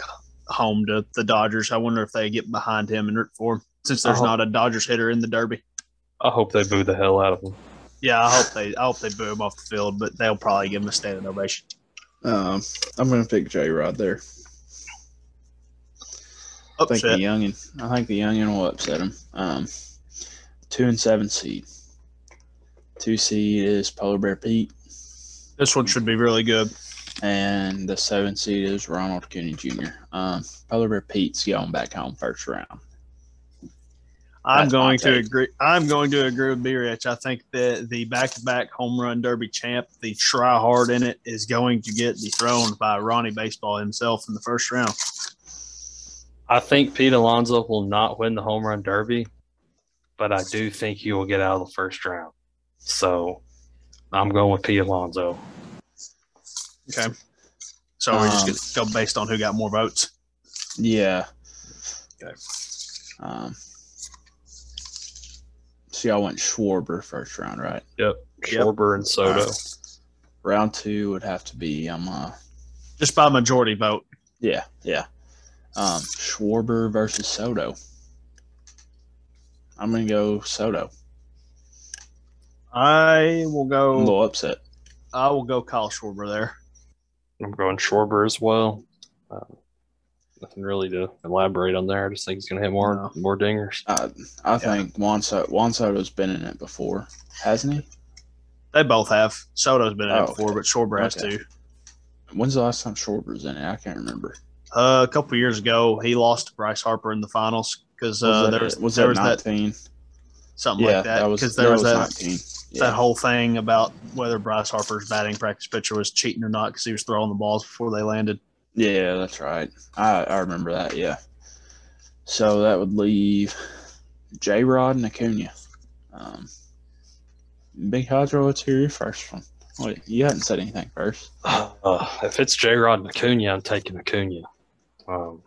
home to the Dodgers, I wonder if they get behind him and root for him since there's hope- not a Dodgers hitter in the Derby. I hope they boo the hell out of him. Yeah, I hope they I hope they boo him off the field, but they'll probably give him a standing ovation. Um, I'm gonna pick J Rod there. I think the Upset. youngin. I think the youngin will upset him. Um, two and seven seed. Two seed is Polar Bear Pete, This one should be really good. And the seven seed is Ronald Acuna Jr. Um, Polar Bear Pete's going back home first round. I'm That's going to agree. I'm going to agree with B Rich. I think that the back-to-back home run derby champ, the try hard in it, is going to get dethroned by Ronnie Baseball himself in the first round. I think Pete Alonso will not win the home run derby, but I do think he will get out of the first round. So I'm going with Pete Alonso. Okay. So we're just Um, going to go based on who got more votes. Yeah. Okay. Um, so y'all went Schwarber first round, right? Yep. Schwarber and Soto. Round two would have to be um uh, Just by majority vote. yeah yeah um Schwarber versus Soto. I'm gonna go Soto. I will go. A go. little upset. I will go Kyle Schwarber there. I'm going Schwarber as well. Um, nothing really to elaborate on there. I just think he's going to hit more No. more dingers. Uh, I think Juan, so- Juan Soto's been in it before, hasn't he? They both have. Soto's been in Oh, it before, but Schwarber has Okay. too. When's the last time Schwarber's in it? I can't remember. Uh, a couple years ago, he lost to Bryce Harper in the finals because uh, there was, was there that was that 19? something yeah, like that that was because there was that, 19. Yeah. that whole thing about whether Bryce Harper's batting practice pitcher was cheating or not because he was throwing the balls before they landed. Yeah, that's right. I, I remember that. Yeah. So that would leave J Rod and Acuna. Um, Big Hydro, let's hear your first one. Wait, you hadn't said anything first. Uh, if it's J Rod and Acuna, I'm taking Acuna. Um,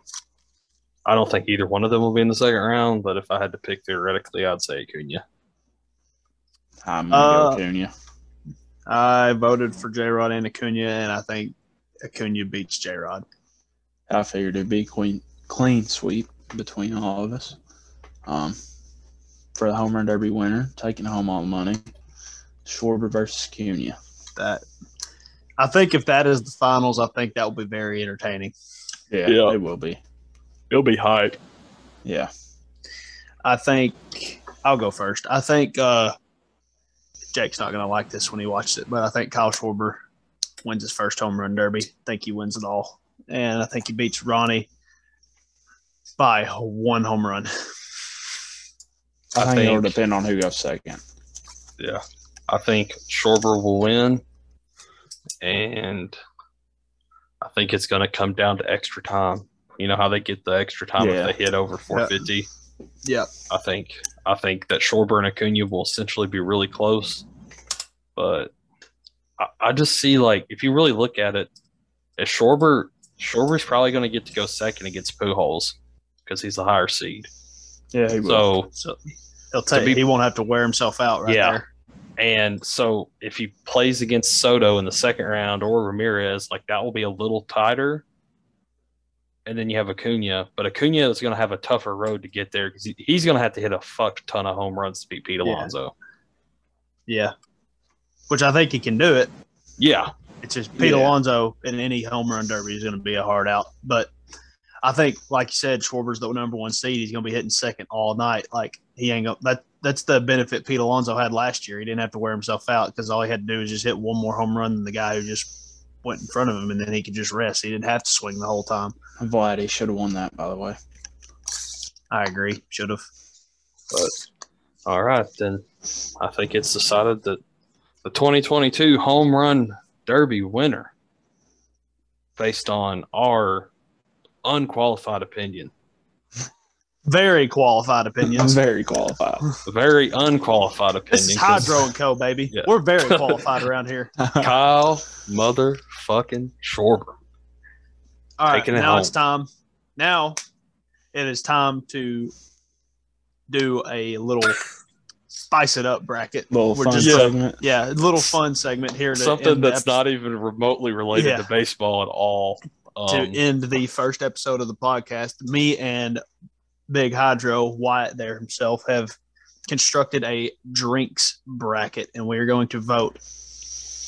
I don't think either one of them will be in the second round, but if I had to pick theoretically, I'd say Acuna. I'm gonna Uh, go Acuna. I voted for J Rod and Acuna, and I think Acuna beats J Rod. I figured it'd be clean clean sweep between all of us. Um, for the home run derby winner, taking home all the money. Schwarber versus Acuna. That I think if that is the finals, I think that will be very entertaining. Yeah, Yeah. it will be. It'll be hype. Yeah. I think I'll go first. I think uh, Jake's not going to like this when he watches it, but I think Kyle Schwarber wins his first home run derby. I think he wins it all, and I think he beats Ronnie by one home run. I, I think, it'll depend on who goes second. Yeah. I think Schwarber will win, and I think it's going to come down to extra time. You know how they get the extra time Yeah. if they hit over 450. Yeah, I think I think that Schwarber and Acuna will essentially be really close, but I, I just see like if you really look at it, if Schwarber Schwarber's probably going to get to go second against Pujols because he's the higher seed. Yeah, he will. So So he'll take. be- he won't have to wear himself out right Yeah. there. And so if he plays against Soto in the second round or Ramirez, like that will be a little tighter. And then you have Acuna, but Acuna is going to have a tougher road to get there because he, he's going to have to hit a fuck ton of home runs to beat Pete Yeah. Alonso. Yeah, which I think he can do it. Yeah. It's just Pete Yeah. Alonso in any home run derby is going to be a hard out. But I think, like you said, Schwarber's the number one seed. He's going to be hitting second all night. Like he ain't going that. That's the benefit Pete Alonso had last year. He didn't have to wear himself out because all he had to do was just hit one more home run than the guy who just went in front of him, and then he could just rest. He didn't have to swing the whole time. Vladdy should have won that, by the way. I agree. Should have. But all right, then I think it's decided that the 2022 home run derby winner, based on our unqualified opinion, Very qualified opinions. Very qualified. very unqualified opinions. This is 'cause Hydro and Co. Baby. Yeah. We're very (laughs) qualified around here. Kyle motherfucking Schwarber. All right, Taking it now home. it's time. Now it is time to do a little spice it up bracket. Little We're fun just- segment. Yeah, a little fun segment here to Something that's not even remotely related Yeah. to baseball at all. to Um, end the first episode of the podcast. Me and Big Hydro Wyatt there himself have constructed a drinks bracket, and we are going to vote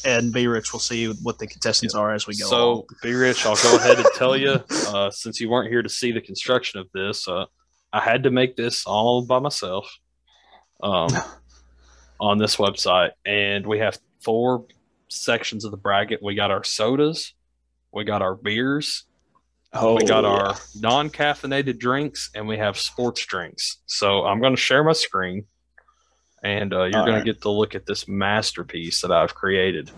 and B Rich will see what the contestants are as we go. So, be rich. I'll go ahead and tell you, uh, since you weren't here to see the construction of this, uh, I had to make this all by myself um, (sighs) on this website, and we have four sections of the bracket. We got our sodas, we got our beers, Oh, we got yeah. our non-caffeinated drinks, and we have sports drinks. So I'm going to share my screen, and uh, you're going right. to get to look at this masterpiece that I've created.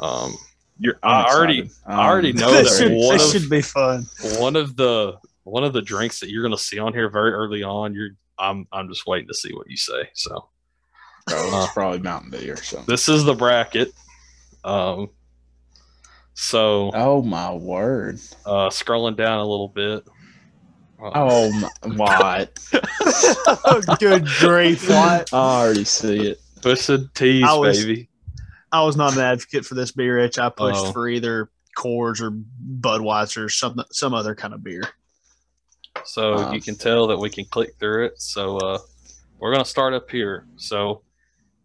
Um, you're, I'm already, excited. I already Um, know (laughs) this that should, one of should be fun. one of the one of the drinks that you're going to see on here very early on. You're, I'm, I'm just waiting to see what you say. So Oh, it's probably Mountain Dew or something. this is the bracket. Um, so Oh my word! uh, scrolling down a little bit. Uh, Oh my, what? (laughs) Good grief! What? I already see it. Twisted teas, I was- baby. I was not an advocate for this beer, Rich. I pushed Oh. for either Coors or Budweiser or some some other kind of beer. So Um, you can tell that we can click through it. So uh, we're going to start up here. So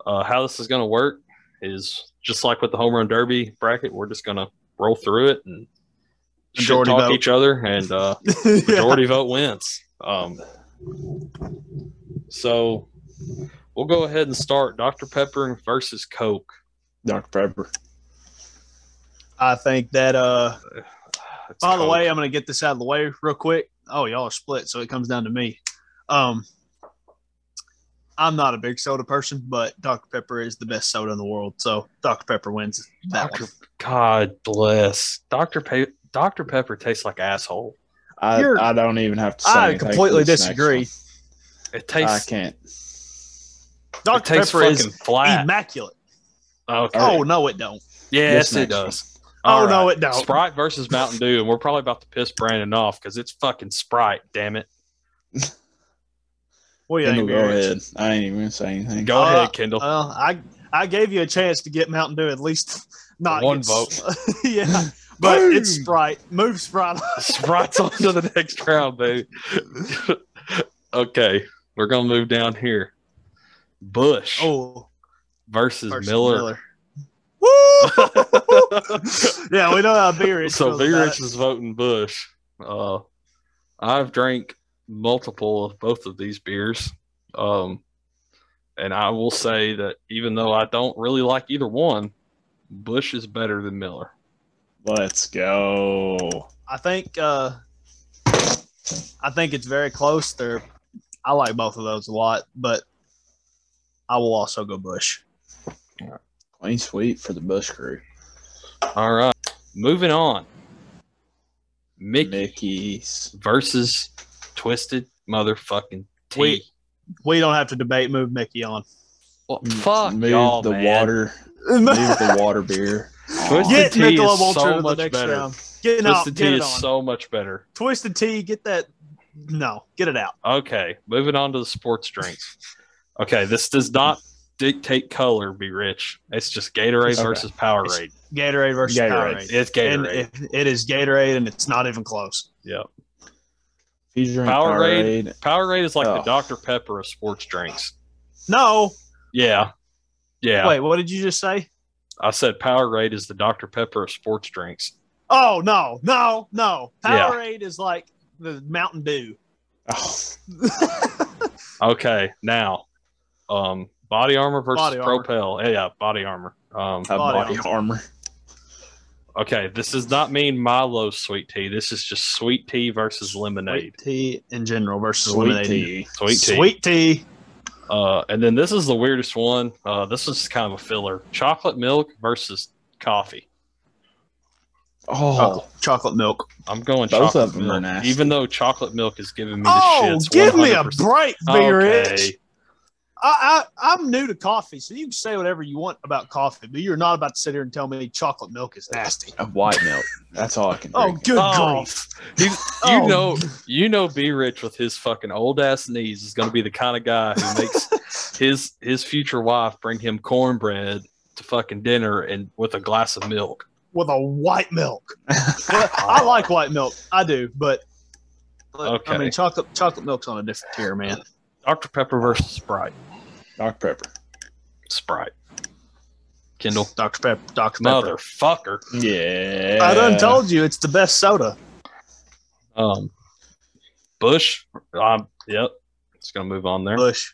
uh, how this is going to work is just like with the home run derby bracket. We're just going to roll through it and Majority talk vote. each other, and uh, (laughs) majority vote wins. Um, so we'll go ahead and start Dr Pepper versus Coke. Dr Pepper. I think that. uh It's By the way, I'm going to get this out of the way real quick. Oh, y'all are split, so it comes down to me. Um, I'm not a big soda person, but Dr Pepper is the best soda in the world, so Dr Pepper wins that Dr. one. God bless Dr. Pe- Dr Pepper tastes like asshole. I, You're- I don't even have to say. I completely disagree. It one. I can't. It Dr tastes Pepper is fucking flat. immaculate. Okay. Oh no, it don't. yes, This it does. Oh, All no, it don't. Sprite versus Mountain Dew, and we're probably about to piss Brandon off because it's fucking Sprite. Damn it. (laughs) What do you Kendall, think, go ahead. I ain't even gonna say anything. Go Uh, ahead, Kendall. Well, I I gave you a chance to get Mountain Dew at least (laughs) not One get- vote. (laughs) yeah, (laughs) but Boom. it's Sprite. Move Sprite. Sprite's on to the next round, baby. okay, we're gonna move down here. Busch oh, versus versus Miller. Woo! yeah, we know how B Rich. so feels B about Rich is voting Busch. Uh, I've drank multiple of both of these beers, um, and I will say that even though I don't really like either one, Busch is better than Miller. Let's go. I think. uh I think it's very close. They're. I like both of those a lot, but I will also go Busch. Clean sweep for the Busch crew. All right, moving on. Mickey Mickey's. versus Twisted motherfucking Tea. We- We don't have to debate. Move Mickey on. Well, mm, fuck Move y'all, the man. water. (laughs) Move the water beer. Twisted Get Tea Michelob is so to the much next better. round. Get it. Twisted Get Tea it is on. so much better. Twisted Tea. Get that. No, get it out. Okay, moving on to the sports drinks. Okay, this does not dictate color. Be rich. It's just Gatorade Okay. versus Powerade. Gatorade versus Gatorade. Powerade. It's And Gatorade. it, it is Gatorade, and it's not even close. Yep. If you drink Powerade. Powerade, Powerade is like the Oh. Dr Pepper of sports drinks. No. Yeah, yeah. Wait, what did you just say? I said Powerade is the Dr Pepper of sports drinks. Oh no, no, no. Yeah. Powerade is like the Mountain Dew. oh, (laughs) Okay, now, um, Body Armor versus Body Armor. Propel. Yeah, yeah, Body Armor. Um, a Body body armor. Okay, this does not mean Milo sweet tea. This is just sweet tea versus lemonade. Sweet tea in general versus Sweet lemonade. tea. Sweet tea. Sweet tea. Uh, and then this is the weirdest one. Uh, this is kind of a filler: chocolate milk versus coffee. Oh, Chocolate, chocolate milk. I'm going Both chocolate of them are milk, nasty. even though chocolate milk is giving me the Oh, shits. give me a 100%. break, B. Okay. Rich. I, I, I'm new to coffee, so you can say whatever you want about coffee, but you're not about to sit here and tell me chocolate milk is nasty. a white milk. That's all I can do. (laughs) Oh, good Oh, grief. You, you Oh. know, you know, B Rich with his fucking old ass knees is going to be the kind of guy who makes (laughs) his his future wife bring him cornbread to fucking dinner and with a glass of milk. With a white milk. (laughs) Well, I like white milk. I do, but, but I mean, chocolate chocolate milk's on a different tier, man. Dr Pepper versus Sprite. Dr Pepper. Sprite. Kendall. Dr. Pepper. Dr. Pepper. Motherfucker. Yeah. I done told you it's the best soda. Um, Busch. Um, yep. It's gonna move on there. Busch.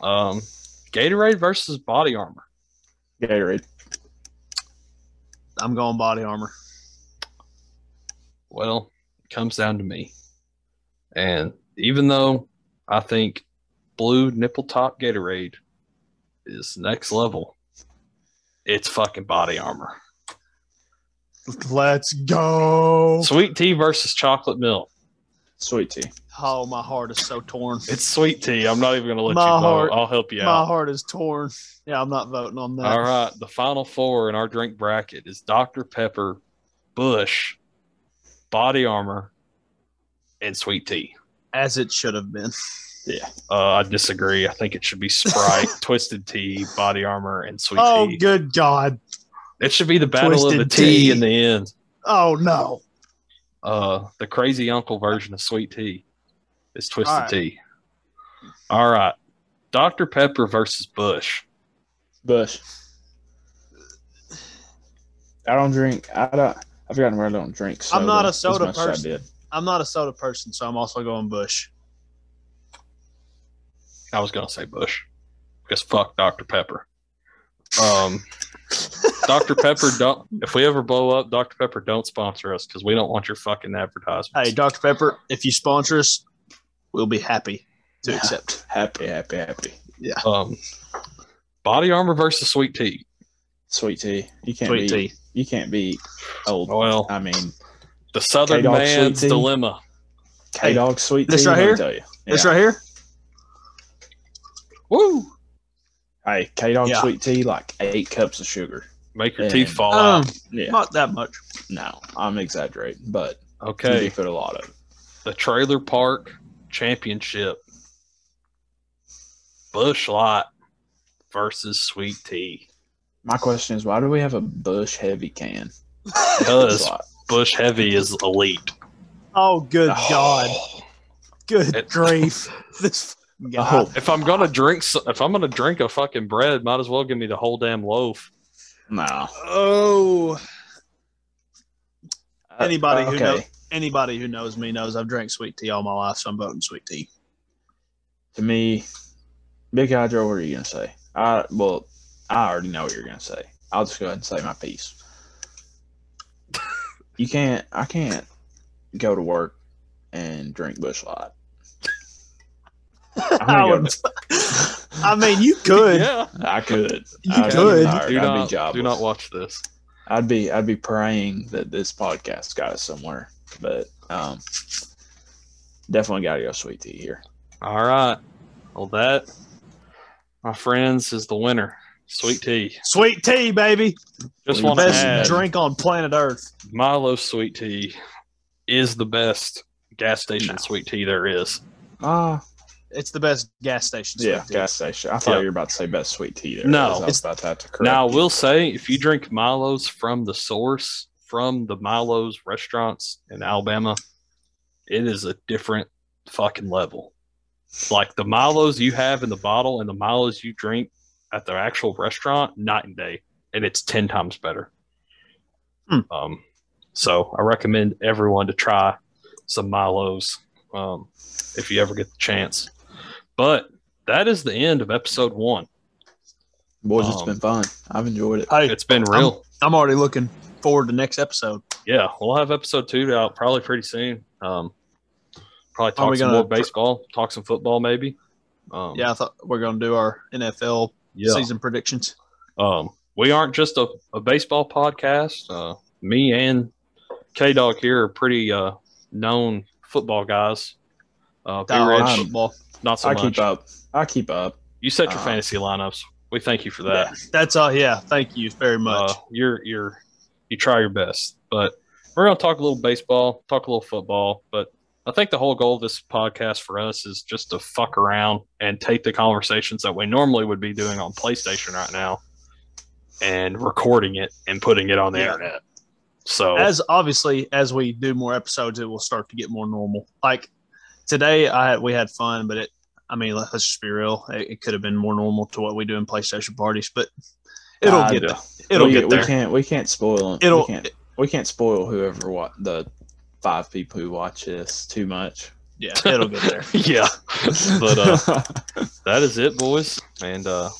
Um, Gatorade versus Body Armor. Gatorade. I'm going body armor. Well, it comes down to me. And even though I think blue nipple top Gatorade is next level, it's fucking body armor. Let's go. Sweet tea versus chocolate milk. Sweet tea. Oh, my heart is so torn. It's sweet tea. I'm not even gonna let My you vote. heart- I'll help you my out. heart is torn. Yeah, I'm not voting on that. All right. The final four in our drink bracket is Dr. Pepper, Busch, Body Armor, and Sweet Tea. As it should have been. Yeah. Uh, I disagree. I think it should be Sprite, (laughs) Twisted Tea, Body Armor, and Sweet Oh, Tea. Oh, good God. It should be the battle of the Twisted tea, Tea. in the end. Oh, no. Uh, the crazy uncle version of Sweet Tea is Twisted All right. Tea. All right. Dr. Pepper versus Busch. Busch. I don't drink. I don't. I've forgotten where I don't drink. Soda I'm not a soda much as I person. I'm not a soda person, so I'm also going Busch. I was gonna say Busch because fuck Dr. Pepper. Um, (laughs) Dr. Pepper don't. If we ever blow up, Dr. Pepper don't sponsor us because we don't want your fucking advertisements. Hey, Dr. Pepper, if you sponsor us, we'll be happy to accept. Happy, happy, happy. Um, Body Armor versus Sweet Tea. Sweet tea. You can't Sweet beat. tea. You can't be old. Well, I mean, the Southern K-Dog man's dilemma. K Dog sweet this tea. right here? Tell you. This right here? Woo! Hey, K Dog Yeah. sweet tea, like eight cups of sugar. Make your And- teeth fall Um, out. Yeah. Not that much. No, I'm exaggerating, but Okay, do put a lot of. it. the Trailer Park Championship. Busch Light versus Sweet Tea. My question is, why do we have a Busch heavy can? Because Busch Heavy is elite. Oh, good Oh. God. Good grief. (laughs) This guy. Oh, If I'm gonna drink, if I'm gonna drink a fucking bread, might as well give me the whole damn loaf. no. Oh. Uh, Anybody who okay. knows anybody who knows me knows I've drank sweet tea all my life, so I'm voting sweet tea. To me, Big Hydro, what are you gonna say? I well, I already know what you're gonna say. I'll just go ahead and say my piece. (laughs) You can't. I can't go to work and drink Busch Light. (laughs) I, would- (laughs) I mean, you could. (laughs) Yeah, I could. You I'd could. do I'd not be do not watch this. I'd be I'd be praying that this podcast got us somewhere, but um, definitely got to go sweet tea here. All right, well that, my friends, is the winner. Sweet tea. Sweet tea, baby. Just Well, want to Best add, drink on planet Earth. Milo sweet tea is the best gas station No. sweet tea there is. Ah, It's the best gas station. sweet yeah, tea. gas station. I thought Yeah. you were about to say best sweet tea there. No. I was It's- about to have to correct. Now, I will say, if you drink Milo's from the source, from the Milo's restaurants in Alabama, it is a different fucking level. Like the Milo's you have in the bottle and the Milo's you drink at the actual restaurant, night and day, and it's ten times better. Hmm. Um, so I recommend everyone to try some Milo's um, if you ever get the chance. But that is the end of episode one. boys, it's um, been fun. I've enjoyed it. Hey, It's been real. I'm already looking forward to next episode. yeah, we'll have episode two out probably pretty soon. Um, probably talk we some more baseball, talk some football, maybe. Um, Yeah, I thought we're going to do our NFL yeah. season predictions. Um, we aren't just a, a baseball podcast. Uh, me and K Dog here are pretty uh, known football guys. Uh, Big Dial Rich, on football. not so I much. keep up. I keep up. You set your Uh, fantasy lineups. We thank you for that. Yeah, that's all. Yeah, thank you very much. Uh, you're you're you try your best, but we're gonna talk a little baseball, talk a little football. But I think the whole goal of this podcast for us is just to fuck around and take the conversations that we normally would be doing on PlayStation right now, and recording it and putting it on the Yeah. internet. So as obviously as we do more episodes, it will start to get more normal. Like today, I we had fun, but it. I mean, let's just be real. It, it could have been more normal to what we do in PlayStation parties, but It'll I get do. there. It'll we, get there. We can't. We can't spoil it. It'll- We can't. We can't spoil whoever what the five people who watch this too much. Yeah, it'll get there. (laughs) yeah. But uh, (laughs) that is it, boys. And uh,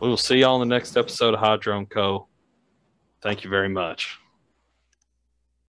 we will see y'all in the next episode of Hydro and Co. Thank you very much.